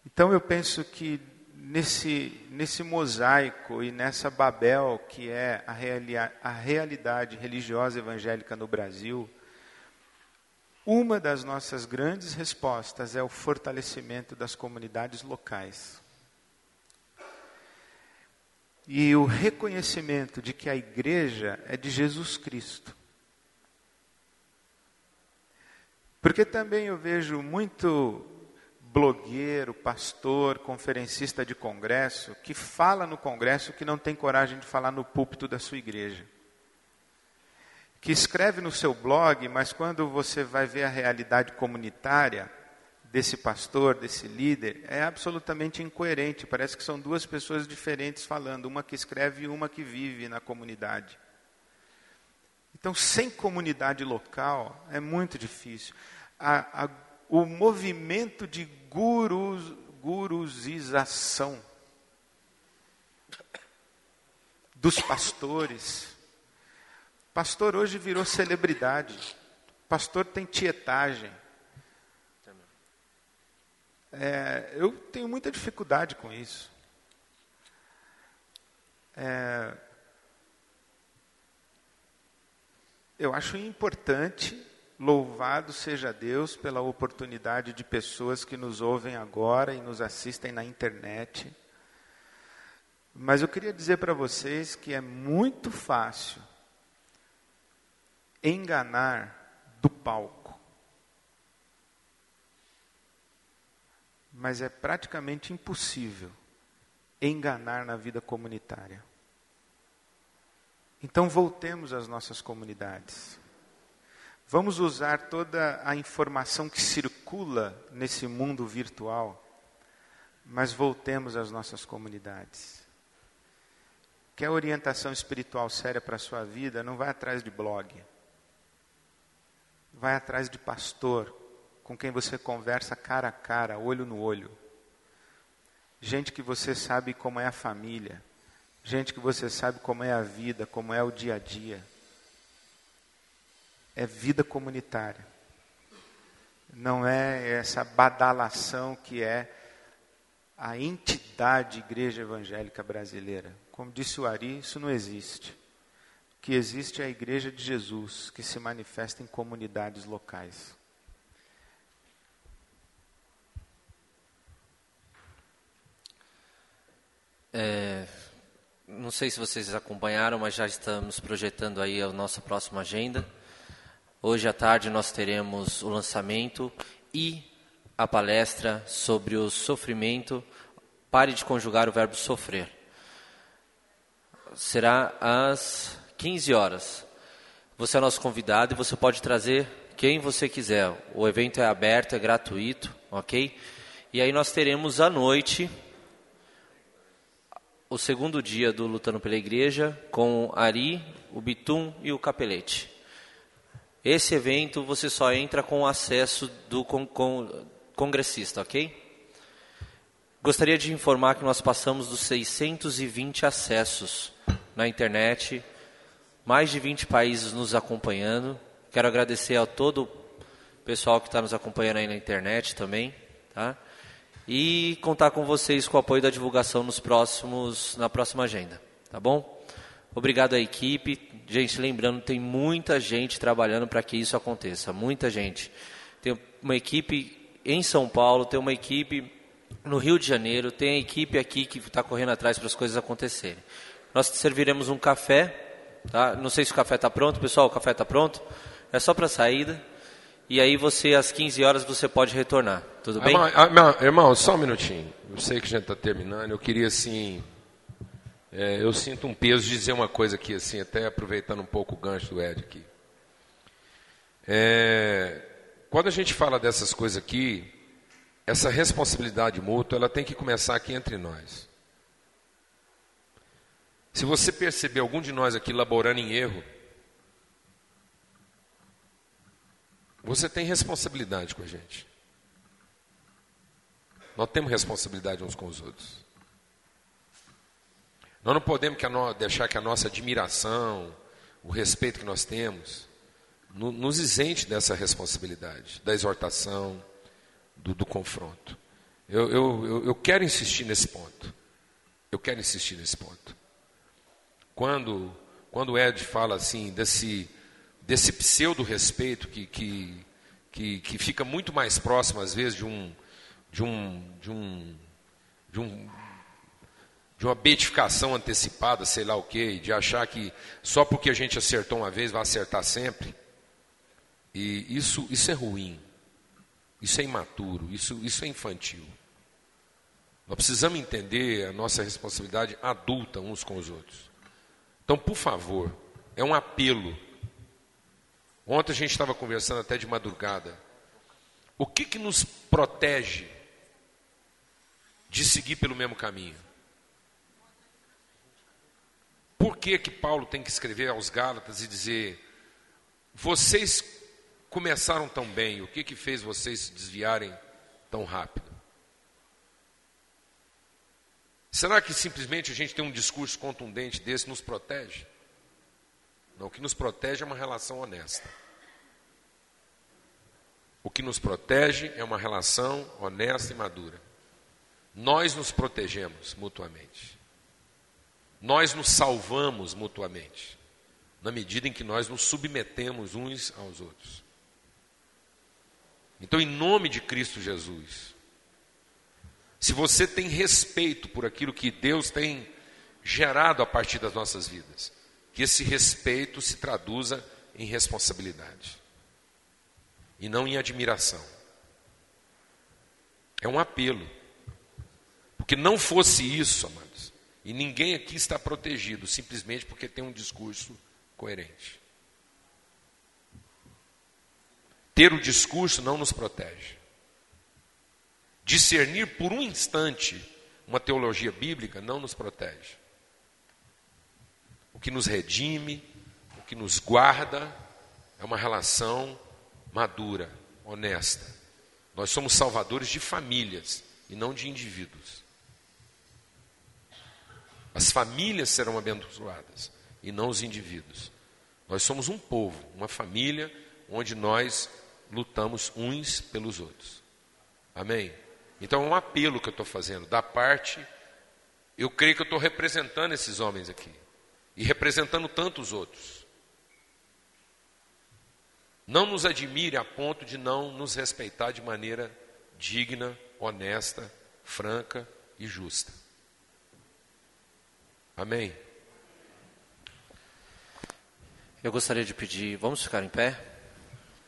E: Então eu penso que nesse, nesse mosaico e nessa Babel que é a, reali a realidade religiosa evangélica no Brasil, uma das nossas grandes respostas é o fortalecimento das comunidades locais. E o reconhecimento de que a igreja é de Jesus Cristo. Porque também eu vejo muito blogueiro, pastor, conferencista de congresso, que fala no congresso que não tem coragem de falar no púlpito da sua igreja. Que escreve no seu blog, mas quando você vai ver a realidade comunitária desse pastor, desse líder, é absolutamente incoerente. Parece que são duas pessoas diferentes falando, uma que escreve e uma que vive na comunidade. Então, sem comunidade local, é muito difícil. A, a o movimento de gurus, gurusização dos pastores. Pastor hoje virou celebridade. Pastor tem tietagem. É, eu tenho muita dificuldade com isso. É, eu acho importante Louvado seja Deus pela oportunidade de pessoas que nos ouvem agora e nos assistem na internet. Mas eu queria dizer para vocês que é muito fácil enganar do palco. Mas é praticamente impossível enganar na vida comunitária. Então voltemos às nossas comunidades. Vamos usar toda a informação que circula nesse mundo virtual, mas voltemos às nossas comunidades. Quer orientação espiritual séria para a sua vida? Não vai atrás de blog. Vai atrás de pastor, com quem você conversa cara a cara, olho no olho. Gente que você sabe como é a família. Gente que você sabe como é a vida, como é o dia a dia é vida comunitária. Não é essa badalação que é a entidade Igreja Evangélica Brasileira. Como disse o Ari, isso não existe. O que existe é a Igreja de Jesus, que se manifesta em comunidades locais.
A: É, não sei se vocês acompanharam, mas já estamos projetando aí a nossa próxima agenda. Hoje à tarde nós teremos o lançamento e a palestra sobre o sofrimento. Pare de conjugar o verbo sofrer. Será às 15 horas. Você é nosso convidado e você pode trazer quem você quiser. O evento é aberto, é gratuito, ok? E aí nós teremos à noite o segundo dia do Lutando pela Igreja com Ari, o Bitum e o Capelete. Esse evento você só entra com acesso do con con congressista, ok? Gostaria de informar que nós passamos dos 620 acessos na internet, mais de 20 países nos acompanhando. Quero agradecer a todo o pessoal que está nos acompanhando aí na internet também, tá? E contar com vocês com o apoio da divulgação nos próximos, na próxima agenda, tá bom? Obrigado à equipe. Gente, lembrando, tem muita gente trabalhando para que isso aconteça. Muita gente. Tem uma equipe em São Paulo, tem uma equipe no Rio de Janeiro, tem a equipe aqui que está correndo atrás para as coisas acontecerem. Nós serviremos um café. Tá? Não sei se o café está pronto, pessoal. O café está pronto. É só para saída. E aí você, às 15 horas, você pode retornar. Tudo bem?
F: Irmão, irmão só um minutinho. Eu sei que a gente está terminando. Eu queria, assim, é, eu sinto um peso de dizer uma coisa aqui, assim, até aproveitando um pouco o gancho do Ed aqui. É, quando a gente fala dessas coisas aqui, essa responsabilidade mútua, ela tem que começar aqui entre nós. Se você perceber algum de nós aqui laborando em erro, você tem responsabilidade com a gente. Nós temos responsabilidade uns com os outros. Nós não podemos que no, deixar que a nossa admiração, o respeito que nós temos, no, nos isente dessa responsabilidade, da exortação, do, do confronto. Eu, eu, eu, quero insistir nesse ponto. Eu quero insistir nesse ponto. Quando, quando Ed fala assim, desse, desse pseudo respeito que, que, que, que fica muito mais próximo, às vezes, de um, de um, de um, de um de uma beatificação antecipada, sei lá o quê, de achar que só porque a gente acertou uma vez vai acertar sempre. E isso, isso é ruim. Isso é imaturo, isso, isso é infantil. Nós precisamos entender a nossa responsabilidade adulta uns com os outros. Então, por favor, é um apelo. Ontem a gente estava conversando até de madrugada. O que, que nos protege de seguir pelo mesmo caminho? Por que, que Paulo tem que escrever aos Gálatas e dizer: vocês começaram tão bem, o que, que fez vocês se desviarem tão rápido? Será que simplesmente a gente tem um discurso contundente desse nos protege? Não, o que nos protege é uma relação honesta. O que nos protege é uma relação honesta e madura. Nós nos protegemos mutuamente. Nós nos salvamos mutuamente, na medida em que nós nos submetemos uns aos outros. Então, em nome de Cristo Jesus, se você tem respeito por aquilo que Deus tem gerado a partir das nossas vidas, que esse respeito se traduza em responsabilidade e não em admiração. É um apelo. Porque não fosse isso, amados, e ninguém aqui está protegido simplesmente porque tem um discurso coerente. Ter o discurso não nos protege. Discernir por um instante uma teologia bíblica não nos protege. O que nos redime, o que nos guarda, é uma relação madura, honesta. Nós somos salvadores de famílias e não de indivíduos. As famílias serão abençoadas e não os indivíduos. Nós somos um povo, uma família onde nós lutamos uns pelos outros. Amém? Então é um apelo que eu estou fazendo. Da parte, eu creio que eu estou representando esses homens aqui. E representando tantos outros. Não nos admire a ponto de não nos respeitar de maneira digna, honesta, franca e justa. Amém?
A: Eu gostaria de pedir, vamos ficar em pé?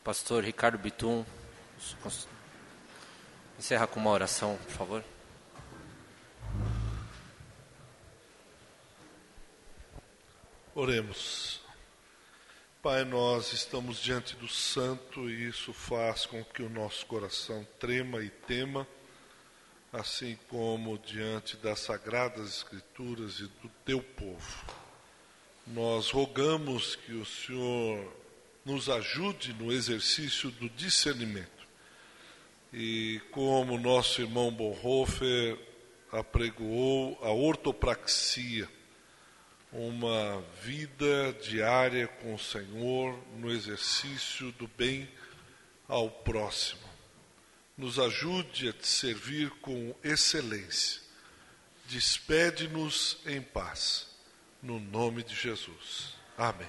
A: Pastor Ricardo Bitum, encerra com uma oração, por favor.
C: Oremos. Pai, nós estamos diante do Santo e isso faz com que o nosso coração trema e tema, assim como diante das Sagradas Escrituras e do teu povo. Nós rogamos que o Senhor nos ajude no exercício do discernimento. E como nosso irmão Bonhoeffer apregoou a ortopraxia, uma vida diária com o Senhor no exercício do bem ao próximo. Nos ajude a te servir com excelência. Despede-nos em paz. No nome de Jesus. Amém.